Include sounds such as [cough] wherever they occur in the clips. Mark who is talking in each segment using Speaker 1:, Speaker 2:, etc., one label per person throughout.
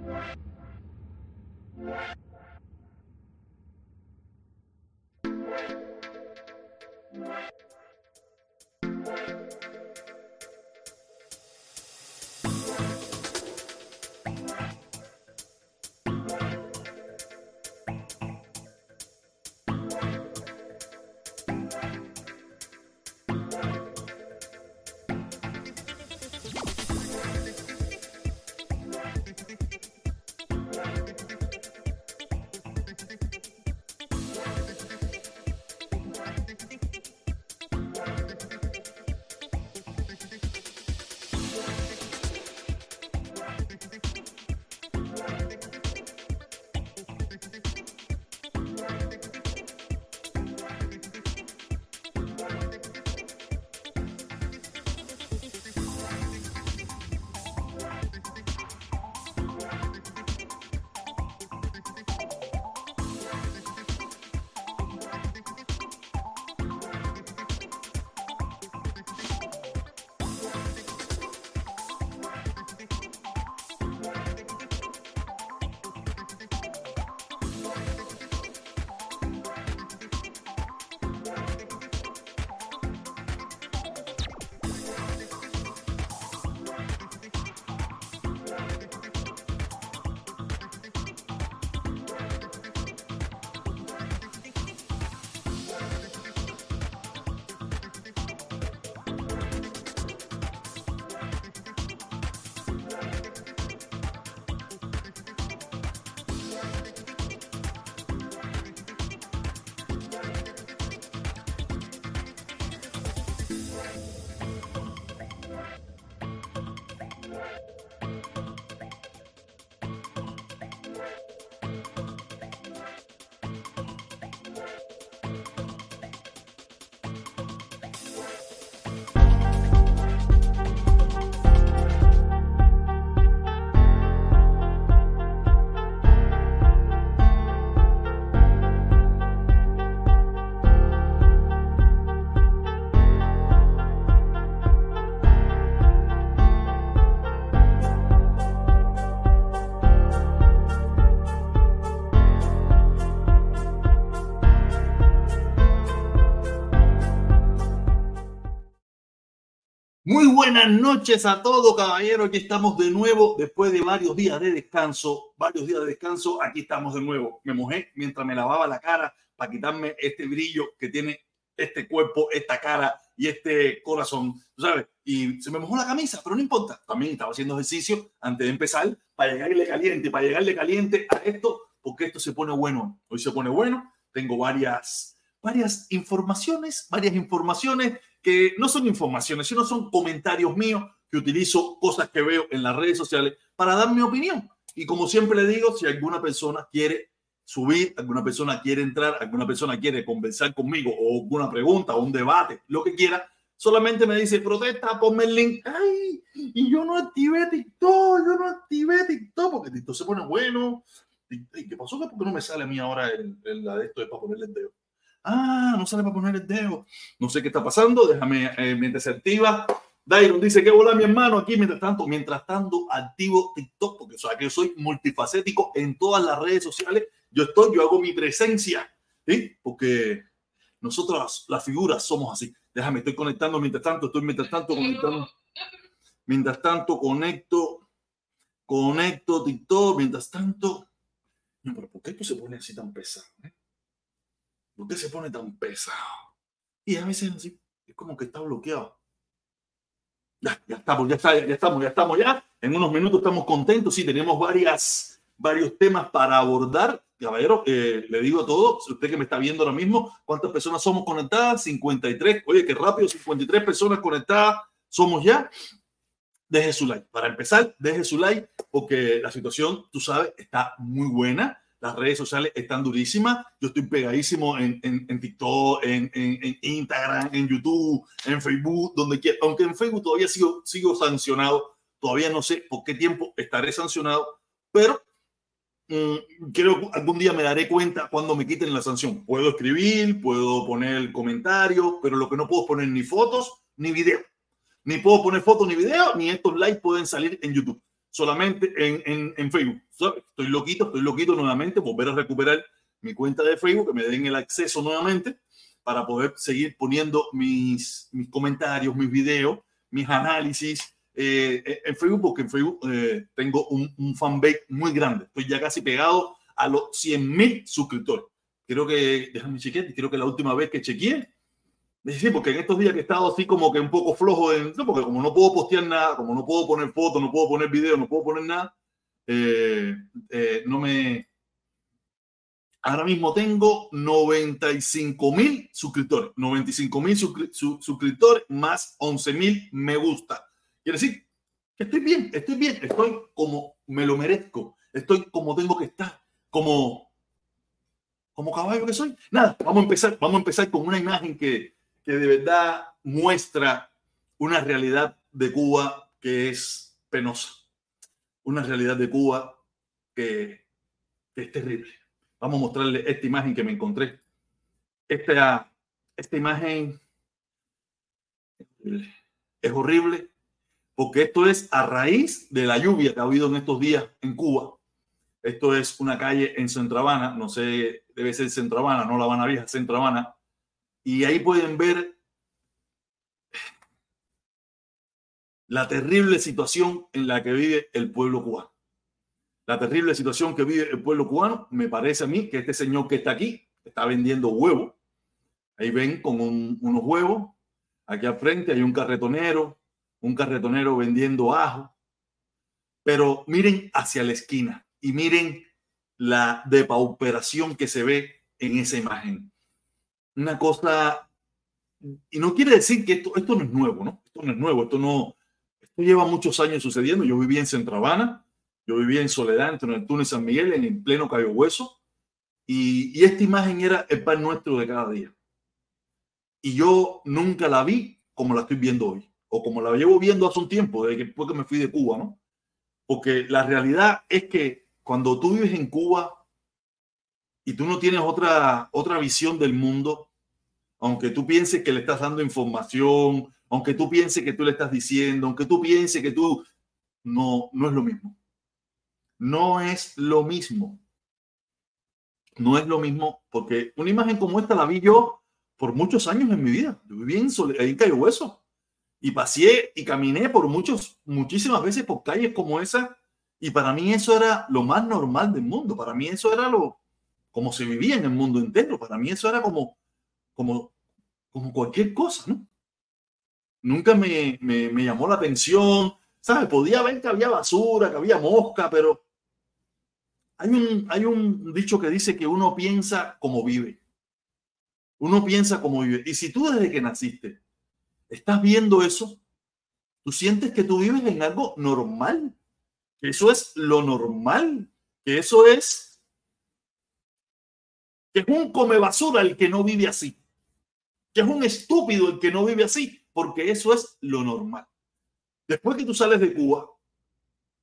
Speaker 1: What? Buenas noches a todos, caballeros. Aquí estamos de nuevo después de varios días de descanso. Varios días de descanso. Aquí estamos de nuevo. Me mojé mientras me lavaba la cara para quitarme este brillo que tiene este cuerpo, esta cara y este corazón, ¿sabes? Y se me mojó la camisa, pero no importa. También estaba haciendo ejercicio antes de empezar para llegarle caliente, para llegarle caliente a esto, porque esto se pone bueno. Hoy se pone bueno. Tengo varias, varias informaciones, varias informaciones que no son informaciones, sino son comentarios míos que utilizo, cosas que veo en las redes sociales para dar mi opinión. Y como siempre le digo, si alguna persona quiere subir, alguna persona quiere entrar, alguna persona quiere conversar conmigo o alguna pregunta o un debate, lo que quiera, solamente me dice, protesta, ponme el link. Ay, y yo no activé TikTok, yo no activé TikTok porque TikTok se pone bueno. ¿Qué pasó? ¿Por qué no me sale a mí ahora el, el, esto de para ponerle el dedo? Ah, no sale para poner el dedo. No sé qué está pasando. Déjame eh, mientras se activa. Dairon dice que hola mi hermano aquí mientras tanto, mientras tanto activo TikTok, porque o sea que yo soy multifacético en todas las redes sociales. Yo estoy, yo hago mi presencia, ¿sí? Porque nosotros las figuras somos así. Déjame, estoy conectando mientras tanto, estoy mientras tanto conectando. Mientras tanto conecto, conecto TikTok, mientras tanto. No, pero ¿por qué esto se pone así tan pesado? Eh? ¿Por qué se pone tan pesado? Y a veces así, es como que está bloqueado. Ya, ya estamos, ya, está, ya estamos, ya estamos, ya. En unos minutos estamos contentos. Sí, tenemos varias, varios temas para abordar. Caballero, eh, le digo a todos, usted que me está viendo ahora mismo, ¿cuántas personas somos conectadas? 53. Oye, qué rápido, 53 personas conectadas somos ya. Deje su like. Para empezar, deje su like porque la situación, tú sabes, está muy buena las redes sociales están durísimas. Yo estoy pegadísimo en, en, TikTok, en, en, Instagram, en YouTube, en Facebook, donde quiera. Aunque en Facebook todavía sigo, sigo sancionado. Todavía no sé por qué tiempo estaré sancionado, pero mm, creo que algún día me daré cuenta cuando me quiten la sanción. Puedo escribir, puedo poner comentarios, pero lo que no puedo poner ni fotos ni videos. Ni puedo poner fotos ni videos, ni estos likes pueden salir en YouTube. Solamente en, en, Facebook. Estoy loquito, estoy loquito nuevamente, volver a recuperar mi cuenta de Facebook, que me den el acceso nuevamente para poder seguir poniendo mis, mis comentarios, mis videos, mis análisis eh, en Facebook, porque en Facebook eh, tengo un, un fanbase muy grande. Estoy ya casi pegado a los 100 mil suscriptores. Creo que, déjame chequear, creo que la última vez que chequeé, Sí, porque en estos días que he estado así como que un poco flojo, no, porque como no puedo postear nada, como no puedo poner fotos, no puedo poner videos, no puedo poner nada, eh, eh, no me... Ahora mismo tengo 95 mil suscriptores, 95 mil suscriptores más 11 mil me gusta. Quiere decir estoy bien, estoy bien, estoy como me lo merezco, estoy como tengo que estar, como, como caballo que soy. Nada, vamos a empezar, vamos a empezar con una imagen que, que de verdad muestra una realidad de Cuba que es penosa, una realidad de Cuba que, es terrible. Vamos a mostrarle esta imagen que me encontré. Esta, esta imagen es horrible porque esto es a raíz de la lluvia que ha habido en estos días en Cuba. Esto es una calle en Centro Habana, no sé, debe ser Centro Habana, no La Habana Vieja, Centro Habana, y ahí pueden ver la terrible situación en la que vive el pueblo cubano. La terrible situación que vive el pueblo cubano, me parece a mí que este señor que está aquí está vendiendo huevos. Ahí ven con unos huevos. Aquí al frente hay un carretonero, un carretonero vendiendo ajo. Pero miren hacia la esquina y miren la depauperación que se ve en esa imagen una cosa, y no quiere decir que esto, esto no es nuevo, ¿no? Esto no es nuevo, esto no, esto lleva muchos años sucediendo. Yo vivía en Centro Habana, yo vivía en Soledad, entre el Túnez San Miguel, en el pleno Cayo Hueso, y, y esta imagen era el pan nuestro de cada día. Y yo nunca la vi como la estoy viendo hoy, o como la llevo viendo hace un tiempo, desde que, después que me fui de Cuba, ¿no? Porque la realidad es que cuando tú vives en Cuba y tú no tienes otra, otra visión del mundo, aunque tú pienses que le estás dando información, aunque tú pienses que tú le estás diciendo, aunque tú pienses que tú... No, no es lo mismo. No es lo mismo. No es lo mismo porque una imagen como esta la vi yo por muchos años en mi vida. Yo viví en, en Cayo Hueso y pasé y caminé por muchos, muchísimas veces por calles como esa y para mí eso era lo más normal del mundo. Para mí eso era lo como se vivía en el mundo entero. Para mí eso era como como, como cualquier cosa, ¿no? Nunca me, me, llamó la atención, ¿sabes? Podía ver que había basura, que había mosca, pero hay un, hay un dicho que dice que uno piensa como vive. Uno piensa como vive. Y si tú desde que naciste estás viendo eso, tú sientes que tú vives en algo normal, eso es lo normal, eso es, que es un come basura el que no vive así que es un estúpido el que no vive así, porque eso es lo normal. Después que tú sales de Cuba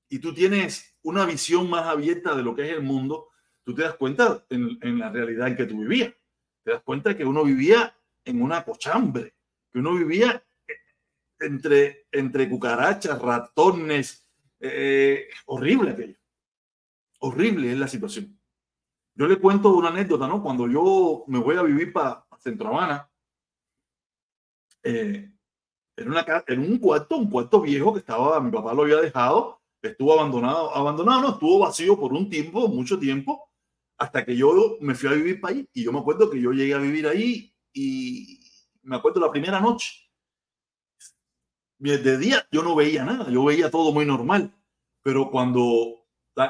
Speaker 1: y tú tienes una visión más abierta de lo que es el mundo, tú te das cuenta en, la realidad en que tú vivías. Te das cuenta que uno vivía en una cochambre, que uno vivía entre, entre cucarachas, ratones, eh, horrible aquello. Horrible es la situación. Yo le cuento una anécdota, ¿no? Cuando yo me voy a vivir para Centro Habana, eh, en, una, en un cuarto, un cuarto viejo que estaba, mi papá lo había dejado, estuvo abandonado, abandonado, no, estuvo vacío por un tiempo, mucho tiempo, hasta que yo me fui a vivir para ahí. Y yo me acuerdo que yo llegué a vivir ahí y me acuerdo la primera noche. De día yo no veía nada, yo veía todo muy normal, pero cuando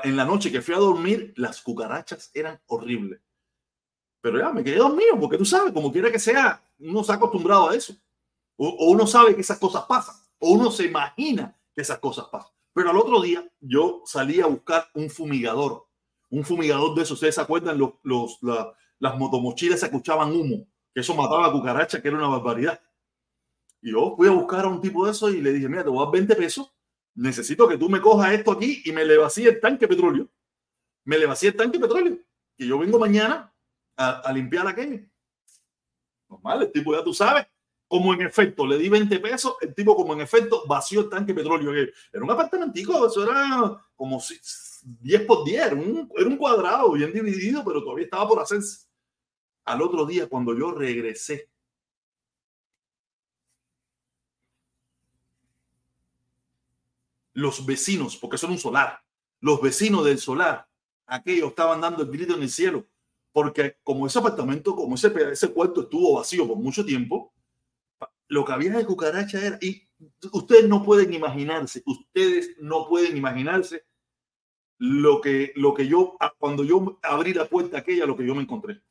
Speaker 1: en la noche que fui a dormir, las cucarachas eran horribles. Pero ya me quedé dormido, porque tú sabes, como quiera que sea, uno ha acostumbrado a eso. O, uno sabe que esas cosas pasan, o uno se imagina que esas cosas pasan. Pero al otro día yo salí a buscar un fumigador, un fumigador de esos. Ustedes se acuerdan, los, los, las motomochilas se escuchaban humo, que eso mataba a cucaracha, que era una barbaridad. Y yo fui a buscar a un tipo de eso y le dije, mira, te voy a dar 20 pesos, necesito que tú me cojas esto aquí y me le vacíes el tanque de petróleo. Me le vacíes el tanque de petróleo. Y yo vengo mañana a, a limpiar aquello. Normal, el tipo ya tú sabes, como en efecto le di 20 pesos, el tipo como en efecto vació el tanque de petróleo. Era un apartamentico, eso era como 10 por 10, era un, era un cuadrado bien dividido, pero todavía estaba por hacerse. Al otro día, cuando yo regresé, los vecinos, porque son un solar, los vecinos del solar, aquellos estaban dando el grito en el cielo, porque como ese apartamento, como ese, ese cuarto estuvo vacío por mucho tiempo, lo que había de cucaracha era, y ustedes no pueden imaginarse, ustedes no pueden imaginarse lo que, lo que yo, cuando yo abrí la puerta aquella, lo que yo me encontré.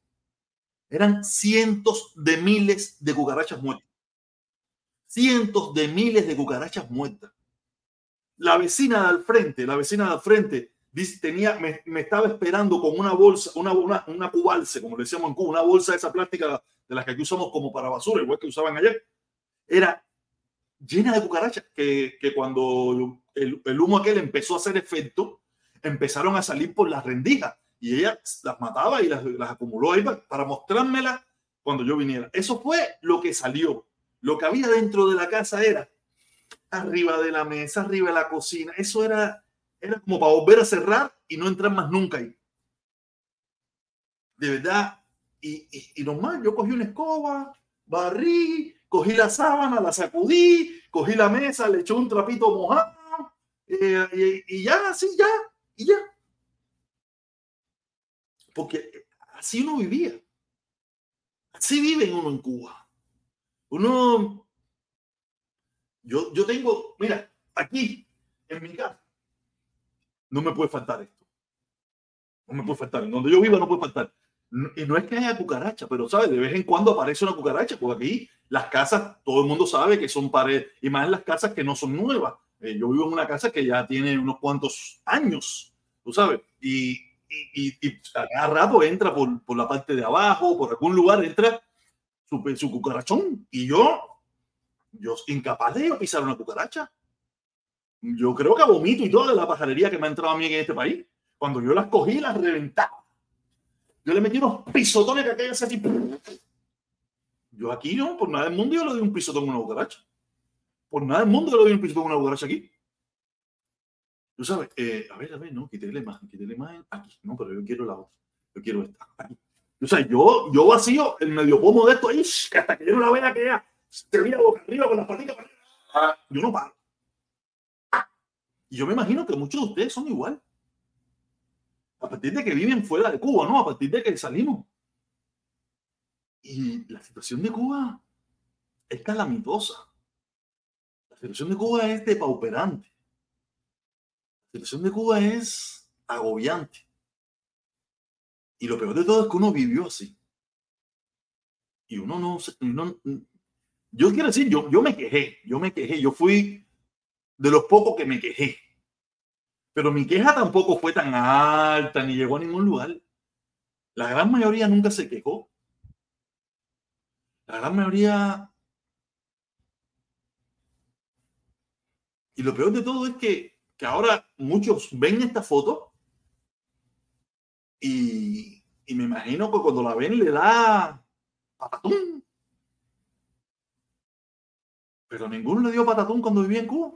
Speaker 1: Eran cientos de miles de cucarachas muertas. Cientos de miles de cucarachas muertas. La vecina de al frente, la vecina de al frente, tenía, me, estaba esperando con una bolsa, una, una, una cubalce, como le decíamos en Cuba, una bolsa de esa plástica de las que aquí usamos como para basura, igual que usaban ayer era llena de cucarachas, que, que cuando el, el, humo aquel empezó a hacer efecto, empezaron a salir por las rendijas y ella las mataba y las, las acumuló ahí para, para mostrármelas cuando yo viniera. Eso fue lo que salió. Lo que había dentro de la casa era arriba de la mesa, arriba de la cocina. Eso era, era como para volver a cerrar y no entrar más nunca ahí. De verdad. Y, y, normal, yo cogí una escoba, barrí, cogí la sábana, la sacudí, cogí la mesa, le eché un trapito mojado eh, y, y, ya, así, ya, y ya. Porque así uno vivía. Así vive uno en Cuba. Uno, yo, yo tengo, mira, aquí, en mi casa, no me puede faltar esto. No me puede faltar. Donde yo vivo no puede faltar. Y no es que haya cucaracha, pero, ¿sabes? De vez en cuando aparece una cucaracha, porque aquí las casas, todo el mundo sabe que son paredes, y más en las casas que no son nuevas. Eh, yo vivo en una casa que ya tiene unos cuantos años, tú sabes, y a cada rato entra por, por, la parte de abajo, por algún lugar, entra su, su cucarachón, y yo, yo incapaz de pisar una cucaracha. Yo creo que vomito y toda la pajarería que me ha entrado a mí en este país. Cuando yo las cogí, las reventaba. Yo le metí unos pisotones que aquellas así. Yo aquí no, por nada del mundo yo le doy un pisotón a una cucaracha. Por nada del mundo yo le doy un pisotón a una cucaracha aquí. Tú sabes, eh, a ver, a ver, no, quité la imagen, quité la imagen aquí. No, pero yo quiero la otra. Yo quiero esta. Aquí. O sea, yo, yo vacío el medio pomo de esto ahí, hasta que yo no la vea que ya se mira boca arriba con las patitas para arriba. Yo no paro. Y yo me imagino que muchos de ustedes son igual a partir de que viven fuera de Cuba, ¿no? A partir de que salimos. Y la situación de Cuba es calamitosa. La situación de Cuba es depauperante. La situación de Cuba es agobiante. Y lo peor de todo es que uno vivió así. Y uno no, uno, yo quiero decir, yo, yo me quejé, yo me quejé, yo fui de los pocos que me quejé pero mi queja tampoco fue tan alta ni llegó a ningún lugar. La gran mayoría nunca se quejó. La gran mayoría... Y lo peor de todo es que, que ahora muchos ven esta foto y, y me imagino que cuando la ven le da patatún. Pero ninguno le dio patatún cuando vivía en Cuba.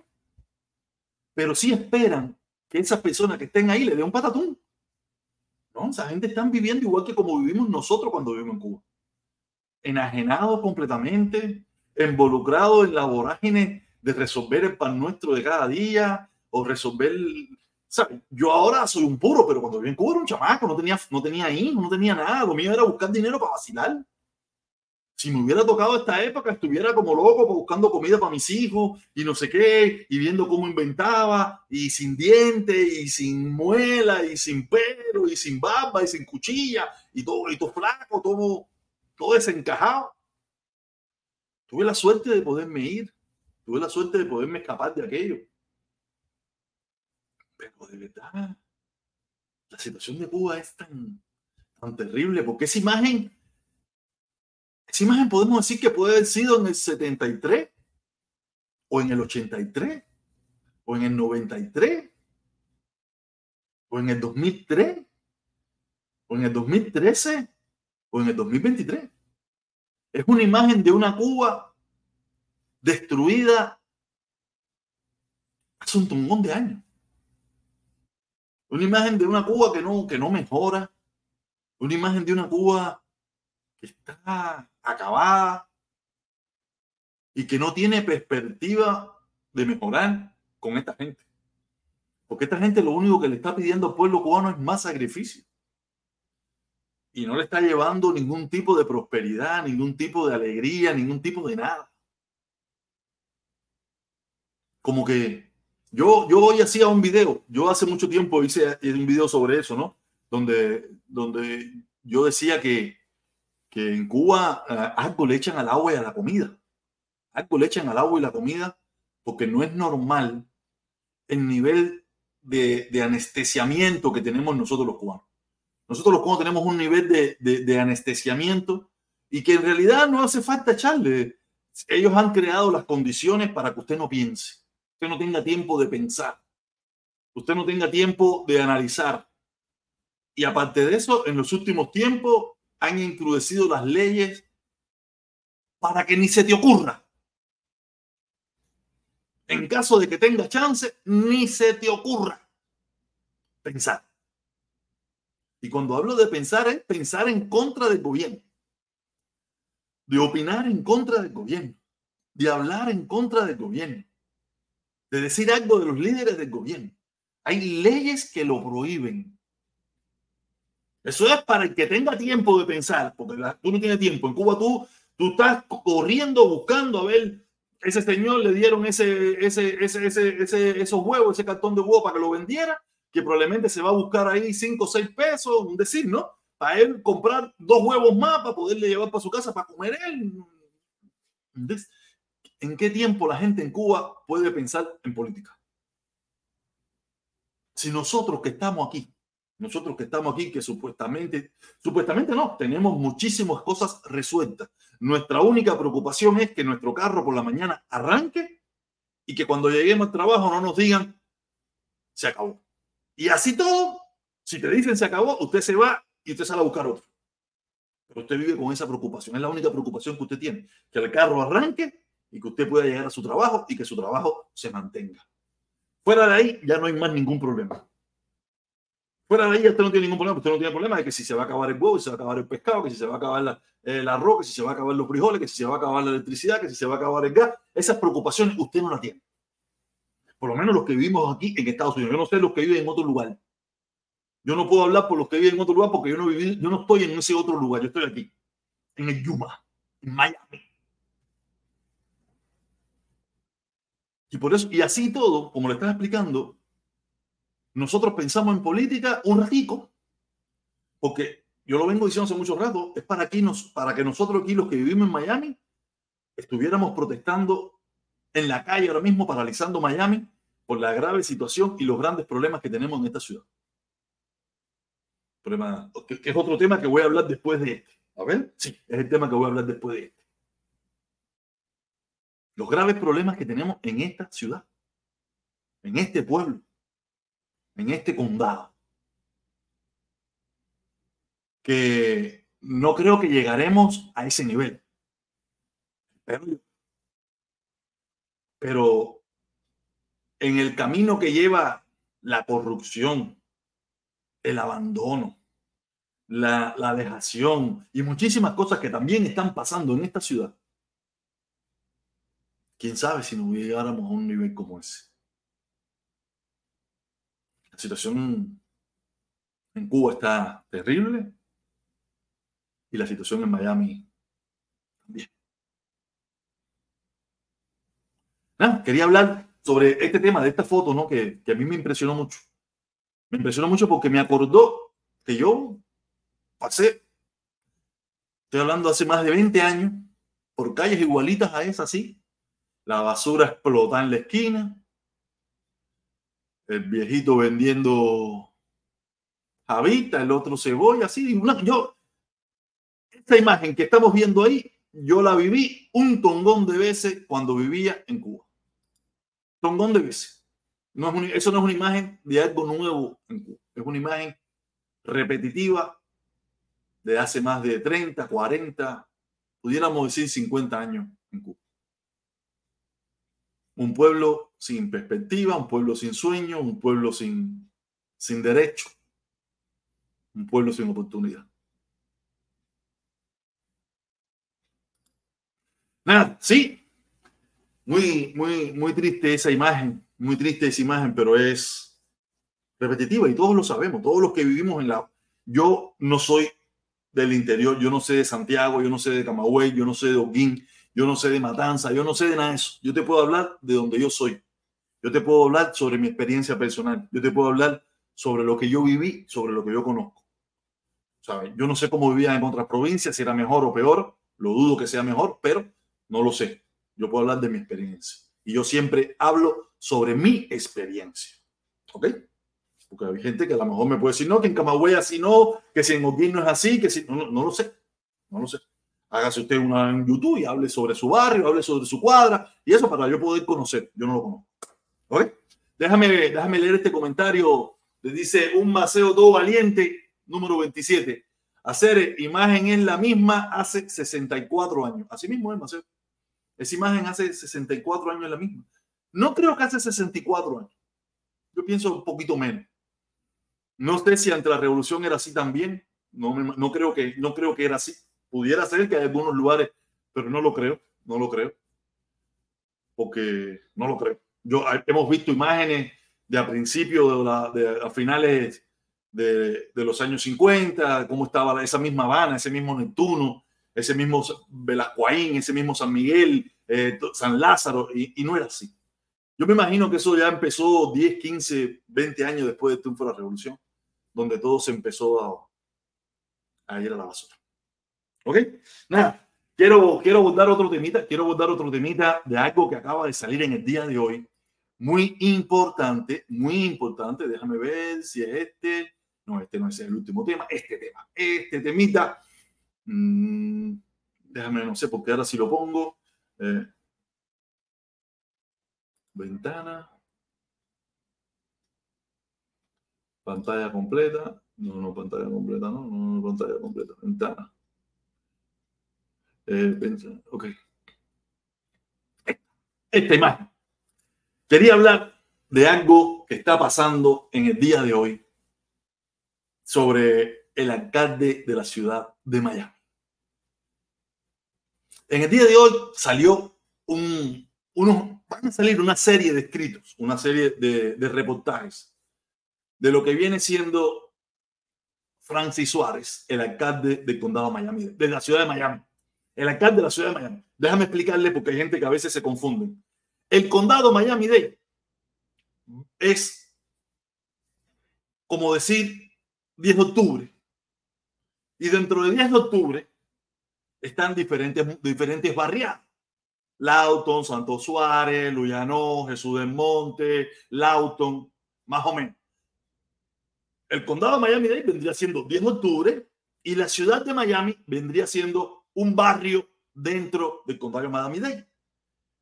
Speaker 1: Pero sí esperan que esas personas que estén ahí le den un patatún. No, esa gente están viviendo igual que como vivimos nosotros cuando vivimos en Cuba. Enajenados completamente, involucrados en la vorágine de resolver el pan nuestro de cada día o resolver. ¿sabes? Yo ahora soy un puro, pero cuando viví en Cuba era un chamaco, no tenía, no tenía hijos, no tenía nada. Lo mío era buscar dinero para vacilar si me hubiera tocado esta época, estuviera como loco buscando comida para mis hijos y no sé qué, y viendo cómo inventaba, y sin dientes, y sin muela, y sin pelo, y sin barba, y sin cuchilla, y todo, y todo flaco, todo, todo desencajado. Tuve la suerte de poderme ir, tuve la suerte de poderme escapar de aquello. Pero de verdad, la situación de Cuba es tan, tan terrible, porque esa imagen esa imagen podemos decir que puede haber sido en el 73 o en el 83 o en el 93 o en el 2003 o en el 2013 o en el 2023. Es una imagen de una Cuba destruida hace un tongón de años. Una imagen de una Cuba que no, que no mejora. Una imagen de una Cuba que está acabada y que no tiene perspectiva de mejorar con esta gente. Porque esta gente lo único que le está pidiendo al pueblo cubano es más sacrificio. Y no le está llevando ningún tipo de prosperidad, ningún tipo de alegría, ningún tipo de nada. Como que yo, yo hoy hacía un video, yo hace mucho tiempo hice un video sobre eso, ¿no? Donde, donde yo decía que, que en Cuba eh, algo le echan al agua y a la comida. Algo le echan al agua y la comida porque no es normal el nivel de, de anestesiamiento que tenemos nosotros los cubanos. Nosotros los cubanos tenemos un nivel de, de, de anestesiamiento y que en realidad no hace falta echarle. Ellos han creado las condiciones para que usted no piense, usted no tenga tiempo de pensar, usted no tenga tiempo de analizar. Y aparte de eso, en los últimos tiempos han encrudecido las leyes para que ni se te ocurra en caso de que tenga chance, ni se te ocurra pensar. Y cuando hablo de pensar es pensar en contra del gobierno, de opinar en contra del gobierno, de hablar en contra del gobierno, de decir algo de los líderes del gobierno. Hay leyes que lo prohíben. Eso es para el que tenga tiempo de pensar, porque tú no tienes tiempo. En Cuba tú, tú estás corriendo buscando a ver ese señor le dieron ese, ese, ese, ese, esos huevos, ese cartón de huevo para que lo vendiera, que probablemente se va a buscar ahí 5 o 6 pesos, un decir, ¿no? Para él comprar dos huevos más para poderle llevar para su casa para comer él. ¿En qué tiempo la gente en Cuba puede pensar en política? Si nosotros que estamos aquí nosotros que estamos aquí, que supuestamente, supuestamente no, tenemos muchísimas cosas resueltas. Nuestra única preocupación es que nuestro carro por la mañana arranque y que cuando lleguemos al trabajo no nos digan, se acabó. Y así todo, si te dicen se acabó, usted se va y usted sale a buscar otro. Pero usted vive con esa preocupación, es la única preocupación que usted tiene, que el carro arranque y que usted pueda llegar a su trabajo y que su trabajo se mantenga. Fuera de ahí ya no hay más ningún problema. Fuera de ahí usted no tiene ningún problema, usted no tiene problema de que si se va a acabar el huevo, si se va a acabar el pescado, que si se va a acabar la, el arroz, que si se va a acabar los frijoles, que si se va a acabar la electricidad, que si se va a acabar el gas. Esas preocupaciones usted no las tiene. Por lo menos los que vivimos aquí en Estados Unidos. Yo no sé los que viven en otro lugar. Yo no puedo hablar por los que viven en otro lugar porque yo no, viví, yo no estoy en ese otro lugar. Yo estoy aquí, en el Yuma, en Miami. Y por eso, y así todo, como le estaba explicando, nosotros pensamos en política un ratico, porque yo lo vengo diciendo hace mucho rato, es para, aquí nos, para que nosotros aquí, los que vivimos en Miami, estuviéramos protestando en la calle ahora mismo, paralizando Miami por la grave situación y los grandes problemas que tenemos en esta ciudad. Problema, que, es otro tema que voy a hablar después de este. A ver, sí, es el tema que voy a hablar después de este. Los graves problemas que tenemos en esta ciudad, en este pueblo en este condado, que no creo que llegaremos a ese nivel. Pero, en el camino que lleva la corrupción, el abandono, la, la dejación y muchísimas cosas que también están pasando en esta ciudad, quién sabe si nos llegáramos a un nivel como ese situación en Cuba está terrible y la situación en Miami también. quería hablar sobre este tema, de esta foto, ¿no? Que, a mí me impresionó mucho. Me impresionó mucho porque me acordó que yo pasé, estoy hablando hace más de 20 años, por calles igualitas a esas, así. La basura explota en la esquina, el viejito vendiendo javita, el otro cebolla, así. yo, esta imagen que estamos viendo ahí, yo la viví un tongón de veces cuando vivía en Cuba. Tongón de veces. No es eso no es una imagen de algo nuevo en Cuba. Es una imagen repetitiva de hace más de 30, 40, pudiéramos decir 50 años en Cuba. Un pueblo sin perspectiva, un pueblo sin sueño, un pueblo sin, sin derecho, un pueblo sin oportunidad. Nada, sí, muy, muy, muy triste esa imagen, muy triste esa imagen, pero es repetitiva y todos lo sabemos, todos los que vivimos en la... Yo no soy del interior, yo no sé de Santiago, yo no sé de Camagüey, yo no sé de Oguín, yo no sé de Matanza, yo no sé de nada de eso. Yo te puedo hablar de donde yo soy. Yo te puedo hablar sobre mi experiencia personal. Yo te puedo hablar sobre lo que yo viví, sobre lo que yo conozco. ¿Sabes? Yo no sé cómo vivía en otras provincias, si era mejor o peor. Lo dudo que sea mejor, pero no lo sé. Yo puedo hablar de mi experiencia. Y yo siempre hablo sobre mi experiencia. ¿Ok? Porque hay gente que a lo mejor me puede decir, no, que en Camagüey así no, que si en Oquín no es así, que si... No, no, no lo sé. No lo sé. Hágase usted una en YouTube y hable sobre su barrio, hable sobre su cuadra. Y eso para yo poder conocer. Yo no lo conozco. ¿Ok? Déjame, déjame leer este comentario. Le dice un Maceo todo valiente, número 27. Hacer imagen es la misma hace 64 años. Así mismo es, Maceo. Esa imagen hace 64 años es la misma. No creo que hace 64 años. Yo pienso un poquito menos. No sé si ante la revolución era así también. No, no, creo que, no creo que era así. Pudiera ser que hay algunos lugares, pero no lo creo. No lo creo. Porque no lo creo. Yo, hemos visto imágenes de a principios, de, a finales de, de, los años 50, cómo estaba esa misma Habana, ese mismo Neptuno, ese mismo Velascoaín, ese mismo San Miguel, eh, San Lázaro, y, y, no era así. Yo me imagino que eso ya empezó 10, 15, 20 años después del triunfo de la revolución, donde todo se empezó a, a ir a la basura. ¿Ok? Nada, quiero, quiero abordar otro temita, quiero abordar otro temita de algo que acaba de salir en el día de hoy, muy importante, muy importante, déjame ver si es este, no, este no es el último tema, este tema, este temita Mm, déjame, no sé, porque ahora si lo pongo. Eh, ventana. Pantalla completa. No, no, pantalla completa, no, no, pantalla completa. Ventana. Eh, ok. Esta imagen. Quería hablar de algo que está pasando en el día de hoy sobre el alcalde de la ciudad de Miami. En el día de hoy salió un, unos, van a salir una serie de escritos, una serie de, de reportajes de lo que viene siendo Francis Suárez, el alcalde del condado de Miami, de la ciudad de Miami. El alcalde de la ciudad de Miami. Déjame explicarle porque hay gente que a veces se confunde. El condado Miami-Dade es como decir 10 de octubre y dentro de 10 de octubre están diferentes, diferentes barriadas. Lauton, Santo Suárez, Luyano, Jesús del Monte, Lauton, más o menos. El condado de Miami-Dade vendría siendo 10 de octubre y la ciudad de Miami vendría siendo un barrio dentro del condado de Miami-Dade,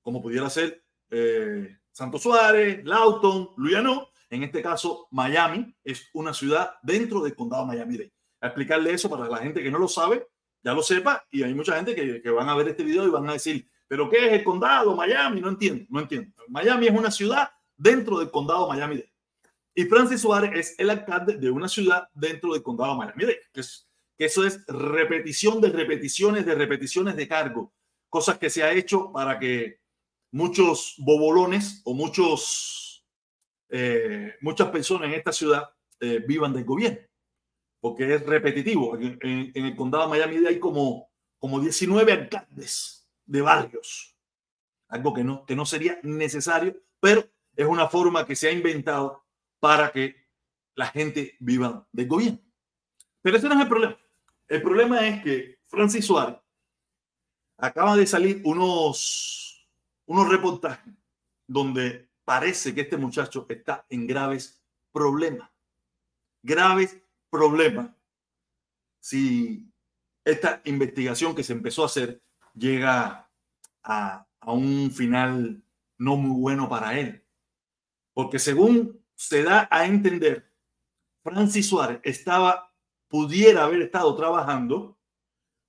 Speaker 1: como pudiera ser eh, Santo Suárez, Lauton, Luyano. En este caso, Miami es una ciudad dentro del condado de Miami-Dade a explicarle eso para la gente que no lo sabe, ya lo sepa. Y hay mucha gente que, que van a ver este video y van a decir, ¿pero qué es el condado Miami? No entiendo, no entiendo. Miami es una ciudad dentro del condado Miami. Y Francis Suárez es el alcalde de una ciudad dentro del condado Miami. Que, es, que eso es repetición de repeticiones de repeticiones de cargo. Cosas que se ha hecho para que muchos bobolones o muchos, eh, muchas personas en esta ciudad eh, vivan del gobierno porque es repetitivo. En, el condado de Miami hay como, como 19 alcaldes de barrios, algo que no, que no sería necesario, pero es una forma que se ha inventado para que la gente viva del gobierno. Pero ese no es el problema. El problema es que Francis Suárez acaba de salir unos, unos reportajes donde parece que este muchacho está en graves problemas. Graves problema si esta investigación que se empezó a hacer llega a, a un final no muy bueno para él. Porque según se da a entender, Francis Suárez estaba, pudiera haber estado trabajando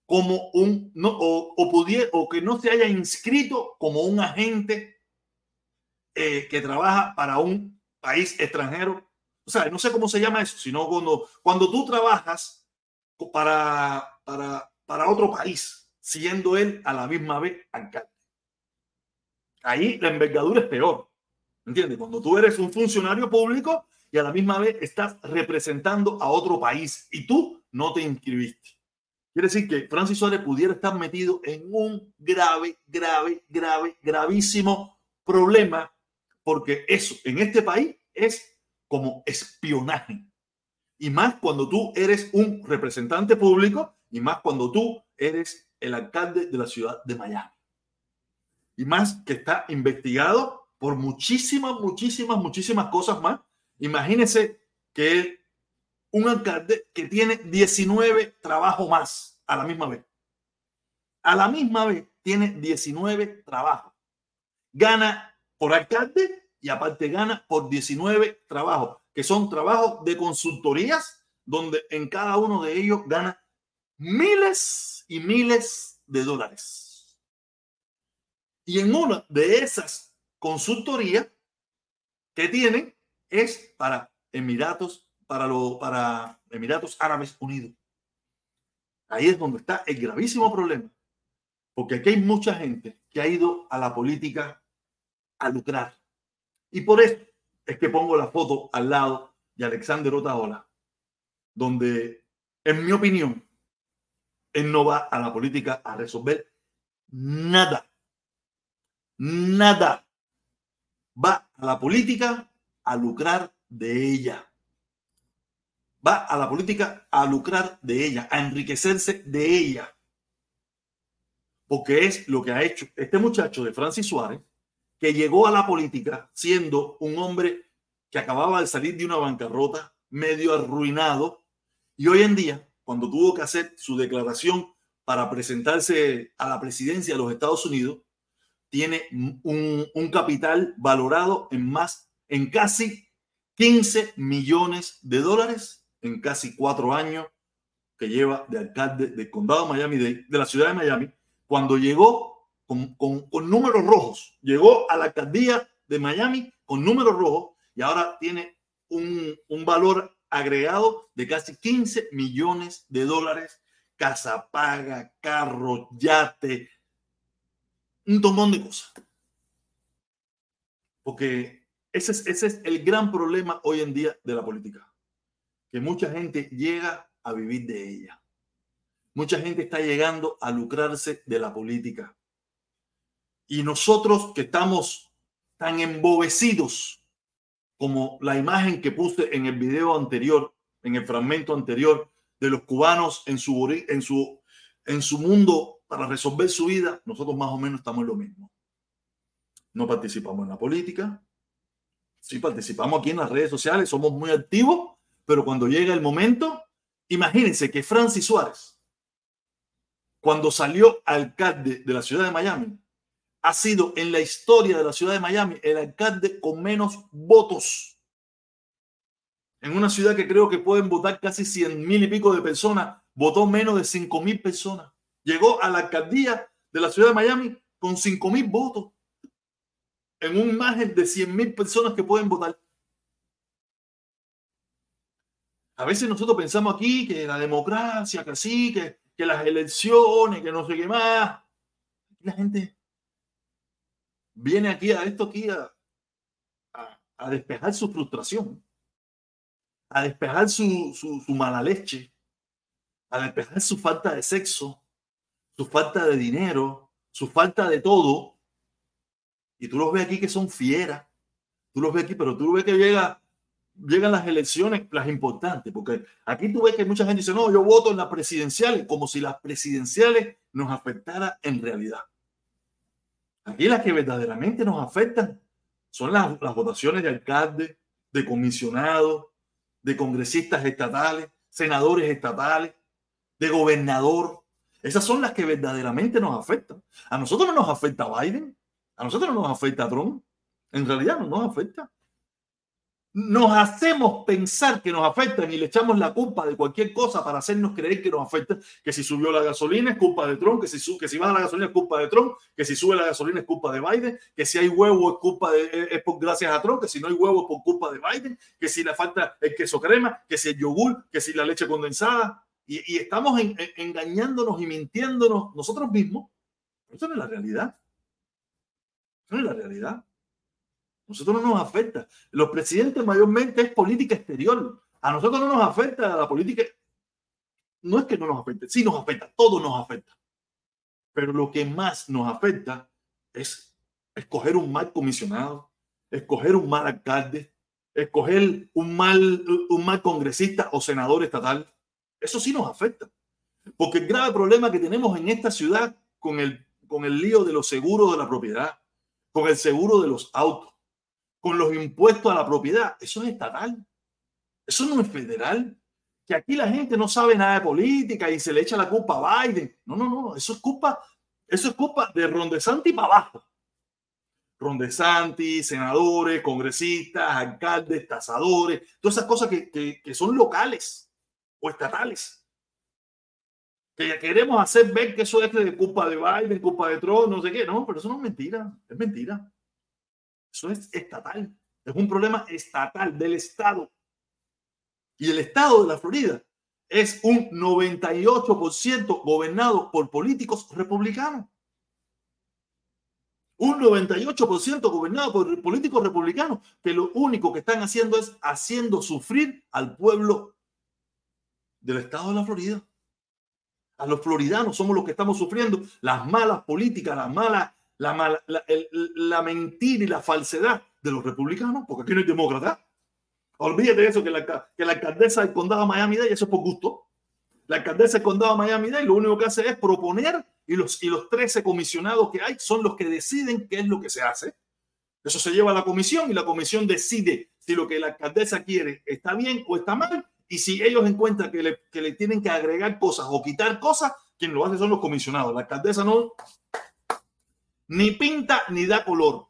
Speaker 1: como un, no, o, o, pudiera, o que no se haya inscrito como un agente eh, que trabaja para un país extranjero. O sea, no sé cómo se llama eso, sino cuando, cuando tú trabajas para, para, para otro país, siendo él a la misma vez alcalde. Ahí la envergadura es peor. ¿Entiendes? Cuando tú eres un funcionario público y a la misma vez estás representando a otro país y tú no te inscribiste. Quiere decir que Francis Suárez pudiera estar metido en un grave, grave, grave, gravísimo problema, porque eso en este país es como espionaje. Y más cuando tú eres un representante público y más cuando tú eres el alcalde de la ciudad de Miami. Y más que está investigado por muchísimas, muchísimas, muchísimas cosas más. Imagínense que un alcalde que tiene 19 trabajos más a la misma vez. A la misma vez tiene 19 trabajos. Gana por alcalde y aparte gana por 19 trabajos, que son trabajos de consultorías, donde en cada uno de ellos gana miles y miles de dólares. Y en una de esas consultorías que tienen es para Emiratos para, lo, para Emiratos Árabes Unidos. Ahí es donde está el gravísimo problema. Porque aquí hay mucha gente que ha ido a la política a lucrar. Y por eso es que pongo la foto al lado de Alexander Otaola, donde, en mi opinión, él no va a la política a resolver nada. Nada. Va a la política a lucrar de ella va a la política a lucrar de ella, a enriquecerse de ella. Porque es lo que ha hecho este muchacho de Francis Suárez, que llegó a la política siendo un hombre que acababa de salir de una bancarrota, medio arruinado, y hoy en día, cuando tuvo que hacer su declaración para presentarse a la presidencia de los Estados Unidos, tiene un, un capital valorado en más, en casi 15 millones de dólares en casi cuatro años que lleva de alcalde del condado de Miami, de, la ciudad de Miami, cuando llegó con, con, números rojos, llegó a la alcaldía de Miami con números rojos y ahora tiene un, un valor agregado de casi 15 millones de dólares, casa paga, carro, yate, un tomón de cosas. Porque ese es, ese es el gran problema hoy en día de la política que mucha gente llega a vivir de ella. Mucha gente está llegando a lucrarse de la política. Y nosotros que estamos tan embobecidos como la imagen que puse en el video anterior, en el fragmento anterior, de los cubanos en su, en su, en su mundo para resolver su vida, nosotros más o menos estamos en lo mismo. No participamos en la política, sí participamos aquí en las redes sociales, somos muy activos, pero cuando llega el momento, imagínense que Francis Suárez, cuando salió alcalde de la ciudad de Miami, ha sido en la historia de la ciudad de Miami el alcalde con menos votos. En una ciudad que creo que pueden votar casi 100 mil y pico de personas, votó menos de 5 mil personas. Llegó a la alcaldía de la ciudad de Miami con 5 mil votos. En un margen de 100 mil personas que pueden votar. A veces nosotros pensamos aquí que la democracia, que sí, que, que las elecciones, que no sé qué más. La gente viene aquí a esto aquí a, a, despejar su frustración, a despejar su, su, su mala leche, a despejar su falta de sexo, su falta de dinero, su falta de todo. Y tú los ves aquí que son fieras. Tú los ves aquí, pero tú ves que llega llegan las elecciones, las importantes, porque aquí tú ves que mucha gente dice, no, yo voto en las presidenciales, como si las presidenciales nos afectara en realidad. Aquí las que verdaderamente nos afectan son las, las votaciones de alcalde, de comisionados, de congresistas estatales, senadores estatales, de gobernador. Esas son las que verdaderamente nos afectan. A nosotros no nos afecta Biden, a nosotros no nos afecta Trump. En realidad no nos afecta. nos hacemos pensar que nos afectan y le echamos la culpa de cualquier cosa para hacernos creer que nos afecta, que si subió la gasolina es culpa de Trump, que si, que si baja la gasolina es culpa de Trump, que si sube la gasolina es culpa de Biden, que si hay huevo es culpa de, es por gracias a Trump, que si no hay huevo es por culpa de Biden, que si le falta el queso crema, que si el yogur, que si la leche condensada. Y, estamos engañándonos y mintiéndonos nosotros mismos. Eso no es la realidad. No es la realidad. Nosotros no nos afecta. Los presidentes mayormente es política exterior. A nosotros no nos afecta la política. No es que no nos afecte, sí nos afecta, todo nos afecta. Pero lo que más nos afecta es escoger un mal comisionado, escoger un mal alcalde, escoger un mal, un mal congresista o senador estatal. Eso sí nos afecta. Porque el grave problema que tenemos en esta ciudad con el, con el lío de los seguros de la propiedad, con el seguro de los autos, con los impuestos a la propiedad. Eso es estatal. Eso no es federal. Que aquí la gente no sabe nada de política y se le echa la culpa a Biden. No, no, no. Eso es culpa, eso es culpa de Rondesanti para abajo. Rondesanti, senadores, congresistas, alcaldes, tasadores, todas esas cosas que, que, son locales o estatales. Que ya queremos hacer ver que eso es de culpa de Biden, culpa de Trump, no sé qué. No, pero eso no es mentira. Es mentira. Eso es estatal. Es un problema estatal del Estado. Y el Estado de la Florida es un 98% gobernado por políticos republicanos. Un 98% gobernado por políticos republicanos que lo único que están haciendo es haciendo sufrir al pueblo del estado de la Florida. A los floridanos somos los que estamos sufriendo las malas políticas, las malas la, la, mentira y la falsedad de los republicanos, porque aquí no hay demócrata. Olvídate de eso, que la, que la alcaldesa del condado de Miami-Dade, eso es por gusto. La alcaldesa del condado de Miami-Dade lo único que hace es proponer y los, y los 13 comisionados que hay son los que deciden qué es lo que se hace. Eso se lleva a la comisión y la comisión decide si lo que la alcaldesa quiere está bien o está mal. Y si ellos encuentran que le, que le tienen que agregar cosas o quitar cosas, quien lo hace son los comisionados. La alcaldesa no, ni pinta ni da color.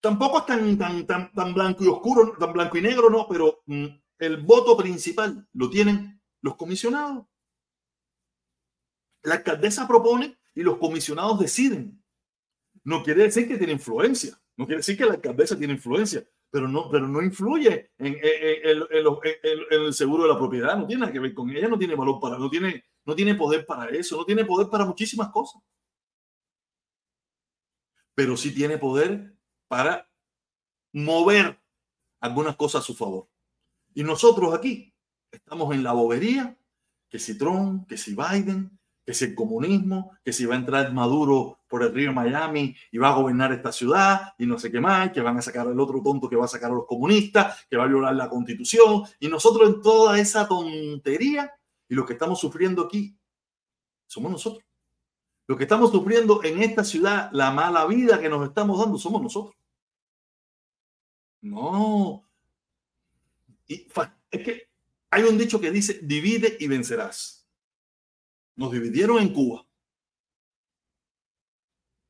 Speaker 1: Tampoco es tan, tan, tan, tan blanco y oscuro, tan blanco y negro, no, pero mm, el voto principal lo tienen los comisionados. La alcaldesa propone y los comisionados deciden. No quiere decir que tiene influencia, no quiere decir que la alcaldesa tiene influencia, pero no, pero no influye en, el seguro de la propiedad, no tiene nada que ver con ella, no tiene valor para, no tiene, no tiene poder para eso, no tiene poder para muchísimas cosas pero sí tiene poder para mover algunas cosas a su favor. Y nosotros aquí estamos en la bobería, que si Trump, que si Biden, que si el comunismo, que si va a entrar Maduro por el río Miami y va a gobernar esta ciudad y no sé qué más, que van a sacar al otro tonto que va a sacar a los comunistas, que va a violar la constitución. Y nosotros en toda esa tontería y lo que estamos sufriendo aquí somos nosotros. Lo que estamos sufriendo en esta ciudad, la mala vida que nos estamos dando, somos nosotros. No. Y, es que hay un dicho que dice, divide y vencerás. Nos dividieron en Cuba.